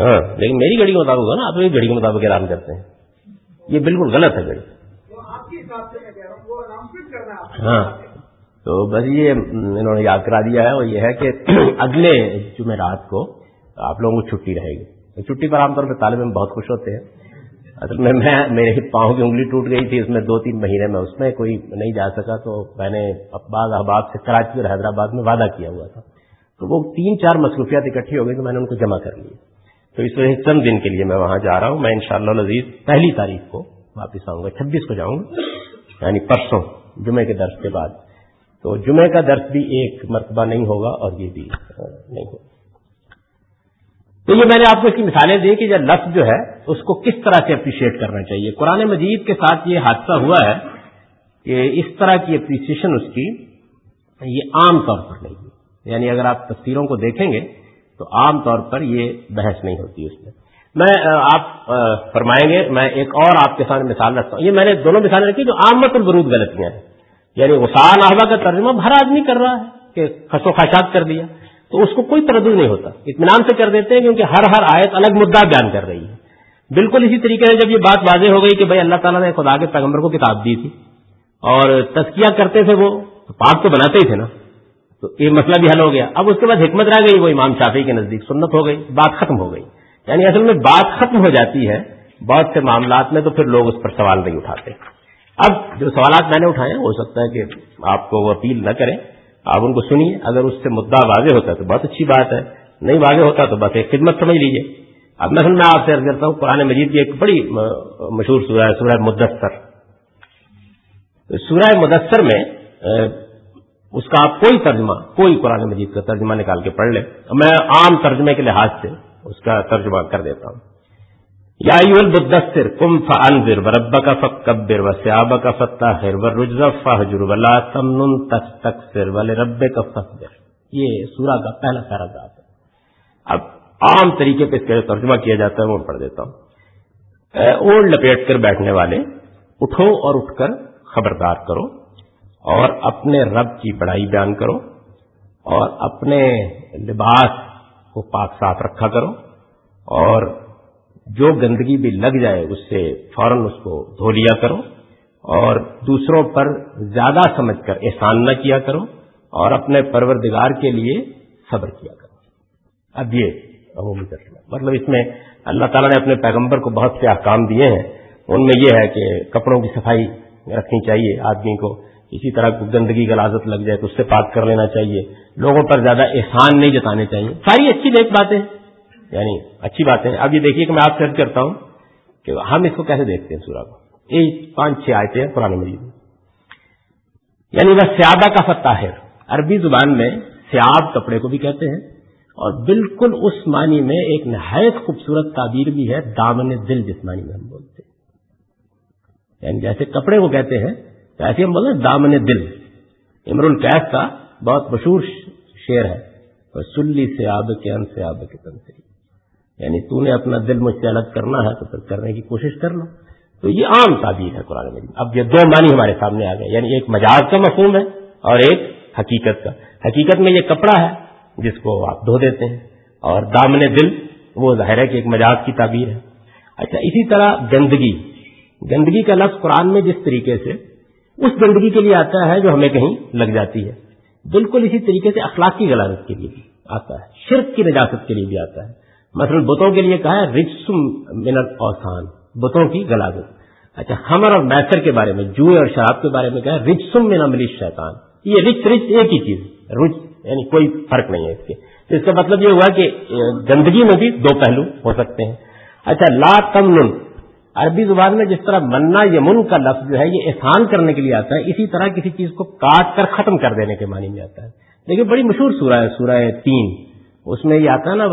Speaker 1: ہاں لیکن میری گھڑی کے مطابق ہوگا نا، آپ گھڑی کے مطابق اعلان کرتے ہیں۔ یہ بالکل غلط ہے گھڑی۔ ہاں تو بس یہ انہوں نے یاد کرا دیا ہے وہ یہ ہے کہ اگلے جمعرات کو آپ لوگوں کو چھٹی رہے گی۔ چھٹی پر عام طور پہ طالب میں بہت خوش ہوتے ہیں۔ اصل میں میں، میرے پاؤں کی انگلی ٹوٹ گئی تھی، اس میں دو تین مہینے میں اس میں کوئی نہیں جا سکا، تو میں نے بعض احباب سے کراچی اور حیدرآباد میں وعدہ کیا ہوا تھا۔ تو وہ تین چار مصروفیات اکٹھی ہو گئی تو میں نے ان کو جمع کر لی۔ تو اس وجہ چند دن کے لیے میں وہاں جا رہا ہوں۔ میں انشاءاللہ شاء اللہ پہلی تاریخ کو واپس آؤں گا، چھبیس کو جاؤں گا یعنی پرسوں۔ جمعے کے درس کے بعد۔ تو جمعے کا درس بھی ایک مرتبہ نہیں ہوگا اور یہ بھی نہیں ہوگا۔ تو یہ میں نے آپ کو اس کی مثالیں دی کہ جب لفظ جو ہے، اس کو کس طرح سے اپریشیٹ کرنا چاہیے۔ قرآن مجید کے ساتھ یہ حادثہ ہوا ہے کہ اس طرح کی اپریسیشن اس کی یہ عام طور پر نہیں۔ ہے یعنی اگر آپ تصویروں کو دیکھیں گے تو عام طور پر یہ بحث نہیں ہوتی اس میں۔ میں آپ فرمائیں گے، میں ایک اور آپ کے ساتھ مثال رکھتا ہوں۔ یہ میں نے دونوں مثالیں رکھی جو عام مت برود غلطیاں ہیں۔ یعنی غسان احبا کا ترجمہ ہر آدمی کر رہا ہے کہ خسو خاشات کر دیا۔ تو اس کو کوئی تردد نہیں ہوتا۔ اطمینان سے کر دیتے ہیں کیونکہ ہر ہر آیت الگ مدعا بیان کر رہی ہے۔ بالکل اسی طریقے سے جب یہ بات واضح ہو گئی کہ بھائی اللہ تعالیٰ نے خدا کے پیغمبر کو کتاب دی تھی اور تسکیہ کرتے تھے وہ پاک تو بناتے ہی تھے نا۔ تو یہ مسئلہ بھی حل ہو گیا۔ اب اس کے بعد حکمت رہ گئی، وہ امام شافی کے نزدیک سنت ہو گئی، بات ختم ہو گئی۔ یعنی اصل میں بات ختم ہو جاتی ہے بہت سے معاملات میں تو پھر لوگ اس پر سوال نہیں اٹھاتے۔ اب جو سوالات میں نے اٹھائے ہو سکتا ہے کہ آپ کو وہ اپیل نہ کریں، آپ ان کو سنیے، اگر اس سے مدعا واضح ہوتا ہے تو بہت اچھی بات ہے، نہیں واضح ہوتا تو بس ایک خدمت سمجھ لیجیے اب میں میں آپ سے عرض کرتا ہوں، قرآن مجید کی ایک بڑی مشہور سورہ ہے، سورہ مدثر۔ سورہ مدثر میں اس کا آپ کوئی ترجمہ، کوئی قرآن مجید کا ترجمہ نکال کے پڑھ لیں۔ میں عام ترجمے کے لحاظ سے اس کا ترجمہ کر دیتا ہوں۔ یا البدر کم فنزر و کا فت و سیاب کا فتح ولا تمن تک تک سر ول رب کا یہ سورہ کا پہلا پیراگراف ہے۔ اب عام طریقے پہ اس کا ترجمہ کیا جاتا ہے وہ پڑھ دیتا ہوں۔ اوڑ لپیٹ کر بیٹھنے والے، اٹھو اور اٹھ کر خبردار کرو اور اپنے رب کی بڑائی بیان کرو اور اپنے لباس کو پاک صاف رکھا کرو اور جو گندگی بھی لگ جائے اس سے فوراً اس کو دھو لیا کرو اور دوسروں پر زیادہ سمجھ کر احسان نہ کیا کرو اور اپنے پروردگار کے لیے صبر کیا کرو۔ اب یہ عمومی مطلب اس میں اللہ تعالیٰ نے اپنے پیغمبر کو بہت سے احکام دیے ہیں۔ ان میں یہ ہے کہ کپڑوں کی صفائی رکھنی چاہیے آدمی کو۔ اسی طرح گندگی کا لازت لگ جائے تو اس سے پاک کر لینا چاہیے۔ لوگوں پر زیادہ احسان نہیں جتانے چاہیے۔ ساری اچھی دیکھ باتیں۔ یعنی اچھی باتیں اب یہ دیکھیے کہ میں آپ سے کرتا ہوں کہ ہم اس کو کیسے دیکھتے ہیں سورہ کو؟ یہ پانچ چھ آئے تھے پرانے مریض یعنی وہ سیادہ کا فتح ہے عربی زبان میں سیاب کپڑے کو بھی کہتے ہیں اور بالکل اس معنی میں ایک نہایت خوبصورت تعبیر بھی ہے، دامن دل جس معنی میں ہم بولتے ہیں۔ یعنی جیسے کپڑے کو کہتے ہیں ایسے ہم بولتے ہیں دامن دل۔ امر القیس کا بہت مشہور شعر ہے سلی سے آب کے ان سے آب کے تن سے یعنی تو نے اپنا دل مجھ سے الگ کرنا ہے تو پھر کرنے کی کوشش کر لو۔ تو یہ عام تعبیر ہے قرآن مجید اب یہ دو معنی ہمارے سامنے آ گئے۔ یعنی ایک مجاز کا مفہوم ہے اور ایک حقیقت کا۔ حقیقت میں یہ کپڑا ہے جس کو آپ دھو دیتے ہیں اور دامن دل، وہ ظاہر ہے کہ ایک مجاز کی تعبیر ہے۔ اچھا اسی طرح گندگی۔ گندگی کا لفظ قرآن میں جس طریقے سے اس گندگی کے لیے آتا ہے جو ہمیں کہیں لگ جاتی ہے۔ بالکل اسی طریقے سے اخلاقی غلازت کے لیے بھی آتا ہے، شرک کی نجاست کے لیے بھی آتا ہے۔ مثلا بتوں کے لیے کہا ہے رچسم منت اوسان بتوں کی غلازت اچھا ہمر اور میسر کے بارے میں، جوئے اور شراب کے بارے میں کہا ہے رچسم من ملش شیطان یہ رچ رچ ایک ہی چیز رچ یعنی کوئی فرق نہیں ہے اس کے۔ اس کا مطلب یہ ہوا کہ گندگی میں بھی دو پہلو ہو سکتے ہیں۔ اچھا لا تم عربی زبان میں جس طرح منا یمن کا لفظ جو ہے، یہ احسان کرنے کے لیے آتا ہے، اسی طرح کسی چیز کو کاٹ کر ختم کر دینے کے معنی میں آتا ہے۔ لیکن بڑی مشہور سورہ ہے، سورہ تین۔ اس میں یہ آتا ہے نا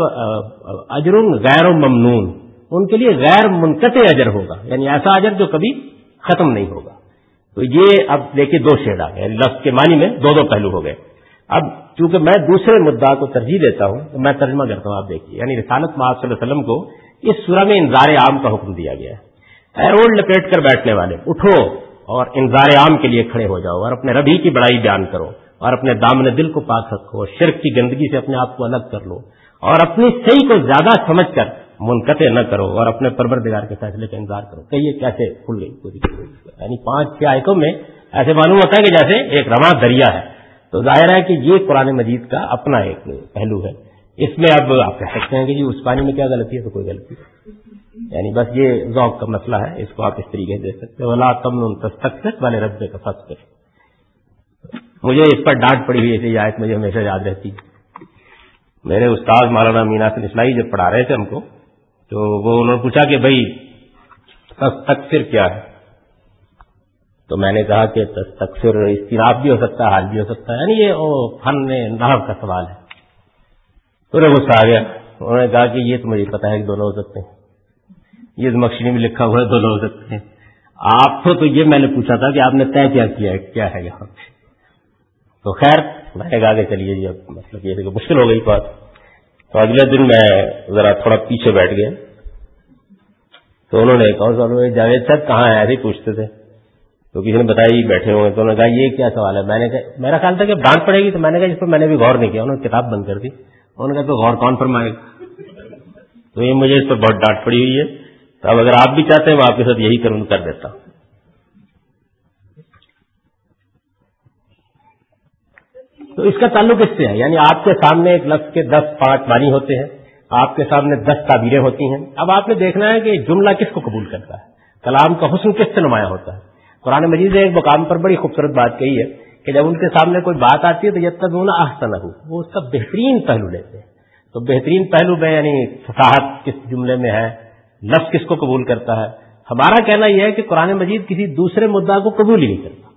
Speaker 1: اجر غیر و ممنون۔ ان کے لیے غیر منقطع اجر ہوگا۔ یعنی ایسا اجر جو کبھی ختم نہیں ہوگا۔ تو یہ اب دیکھیے دو شیڈ آ گئے۔ لفظ کے معنی میں دو دو پہلو ہو گئے۔ اب چونکہ میں دوسرے مدعا کو ترجیح دیتا ہوں، تو میں ترجمہ کرتا ہوں، آپ دیکھیے۔ یعنی رسالت محاذ صلی اللہ علیہ وسلم کو اس سورہ میں انضار عام کا حکم دیا گیا ہے۔ اے لپیٹ کر بیٹھنے والے، اٹھو اور انضار عام کے لیے کھڑے ہو جاؤ اور اپنے ربی کی بڑائی بیان کرو۔ اور اپنے دامن دل کو پاک رکھو شرک کی گندگی سے اپنے آپ کو الگ کر لو اور اپنی صحیح کو زیادہ سمجھ کر منقطع نہ کرو اور اپنے پروردگار کے فیصلے کا انتظار کرو۔ کہ یہ کیسے کھل گئی پوری یعنی پانچ چھ آیتوں میں ایسے معلوم ہوتا ہے کہ جیسے ایک رواں دریا ہے۔ تو ظاہر ہے کہ یہ قرآن مجید کا اپنا ایک پہلو ہے۔ اس میں اب آپ کہہ سکتے ہیں کہ جی اس پانی میں کیا غلطی ہے تو کوئی غلطی نہیں۔ یعنی بس یہ ذوق کا مسئلہ ہے، اس کو آپ اس طریقے سے دیکھ سکتے ولا تم تستقت والے ربے کا فخر مجھے اس پر ڈانٹ پڑی ہوئی ایسی آیت مجھے ہمیشہ یاد رہتی میرے استاد مولانا مینا اسلائی جب پڑھا رہے تھے ہم کو، تو وہ انہوں نے پوچھا کہ بھائی تستقصر کیا ہے؟ تو میں نے کہا کہ تستقصر استناف بھی ہو سکتا ہے حال بھی ہو سکتا ہے یعنی یہ فن نحو کا سوال ہے۔ تو غصہ آ گیا۔ انہوں نے کہا کہ یہ تو مجھے پتا ہے کہ دونوں ہو سکتے ہیں۔ یہ مکشنی میں لکھا ہوا ہے، دونوں ہو سکتے ہیں۔ آپ کو تو یہ میں نے پوچھا تھا کہ آپ نے طے کیا کیا ہے کیا ہے یہاں پہ۔ تو خیر میں نے کہا کہ چلیے جی اب مطلب یہ کہ مشکل ہو گئی بات۔ تو اگلے دن میں ذرا تھوڑا پیچھے بیٹھ گیا تو انہوں نے کہا، سر جاوید صاحب کہاں ہے ایسے پوچھتے تھے۔ تو کسی نے بتایا، یہ بیٹھے ہوئے تو انہوں نے کہا، یہ کیا سوال ہے؟ میں نے کہا، میرا خیال تھا کہ ڈانٹ پڑے گی۔ تو میں نے کہا، جس پر میں نے بھی غور نہیں کیا، انہوں نے کتاب بند کر دی۔ انہوں نے کہا، تو غور کون فرمائے؟ گا تو یہ مجھے اس پر بہت ڈانٹ پڑی ہوئی ہے۔ تو اب اگر آپ بھی چاہتے ہیں، میں آپ کے ساتھ یہی کروں، کر دیتا ہوں۔ تو اس کا تعلق اس سے ہے۔ یعنی آپ کے سامنے ایک لفظ کے دس پانچ معنی ہوتے ہیں، آپ کے سامنے دس تعبیریں ہوتی ہیں۔ اب آپ نے دیکھنا ہے کہ جملہ کس کو قبول کرتا ہے؟ کلام کا حسن کس سے نمایاں ہوتا ہے؟ قرآن مجید نے ایک مقام پر بڑی خوبصورت بات کہی ہے کہ جب ان کے سامنے کوئی بات آتی ہے تو جب تک انہیں آہستہ نہ ہو وہ اس کا بہترین پہلو لیتے ہیں۔ تو بہترین پہلو میں یعنی فصاحت کس جملے میں ہے، لفظ کس کو قبول کرتا ہے؟ ہمارا کہنا یہ ہے کہ قرآن مجید کسی دوسرے مدعا کو قبول ہی نہیں کرتا۔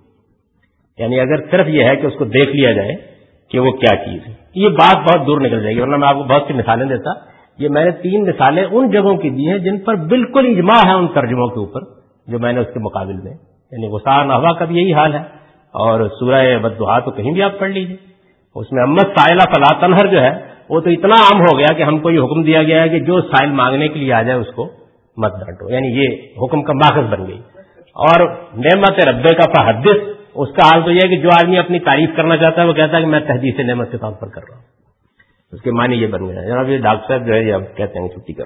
Speaker 1: یعنی اگر صرف یہ ہے کہ اس کو دیکھ لیا جائے کہ وہ کیا چیز ہے۔ یہ بات بہت دور نکل جائے گی، ورنہ میں آپ کو بہت سی مثالیں دیتا۔ یہ میں نے تین مثالیں ان جگہوں کی دی ہیں جن پر بالکل اجماع ہے ان ترجموں کے اوپر، جو میں نے اس کے مقابل میں۔ یعنی غسان ہوا کا بھی یہی حال ہے۔ اور سورہ بدوہا تو کہیں بھی آپ پڑھ لیجیے اس میں امت سائلہ فلا تنہر جو ہے، وہ تو اتنا عام ہو گیا کہ ہم کو یہ حکم دیا گیا ہے کہ جو سائل مانگنے کے لیے آ جائے اس کو مت ڈانٹو۔ یعنی یہ حکم کا ماخذ بن گئی۔ اور نعمت ربے کا فحدث اس کا حال تو یہ ہے کہ جو آدمی اپنی تعریف کرنا چاہتا ہے، وہ کہتا ہے کہ میں تحدیث نعمت کے طور پر کر رہا ہوں۔ اس کے معنی یہ بن گیا جناب، یہ ڈاکٹر صاحب جو ہے، یہ اب کہتے ہیں چھٹی کر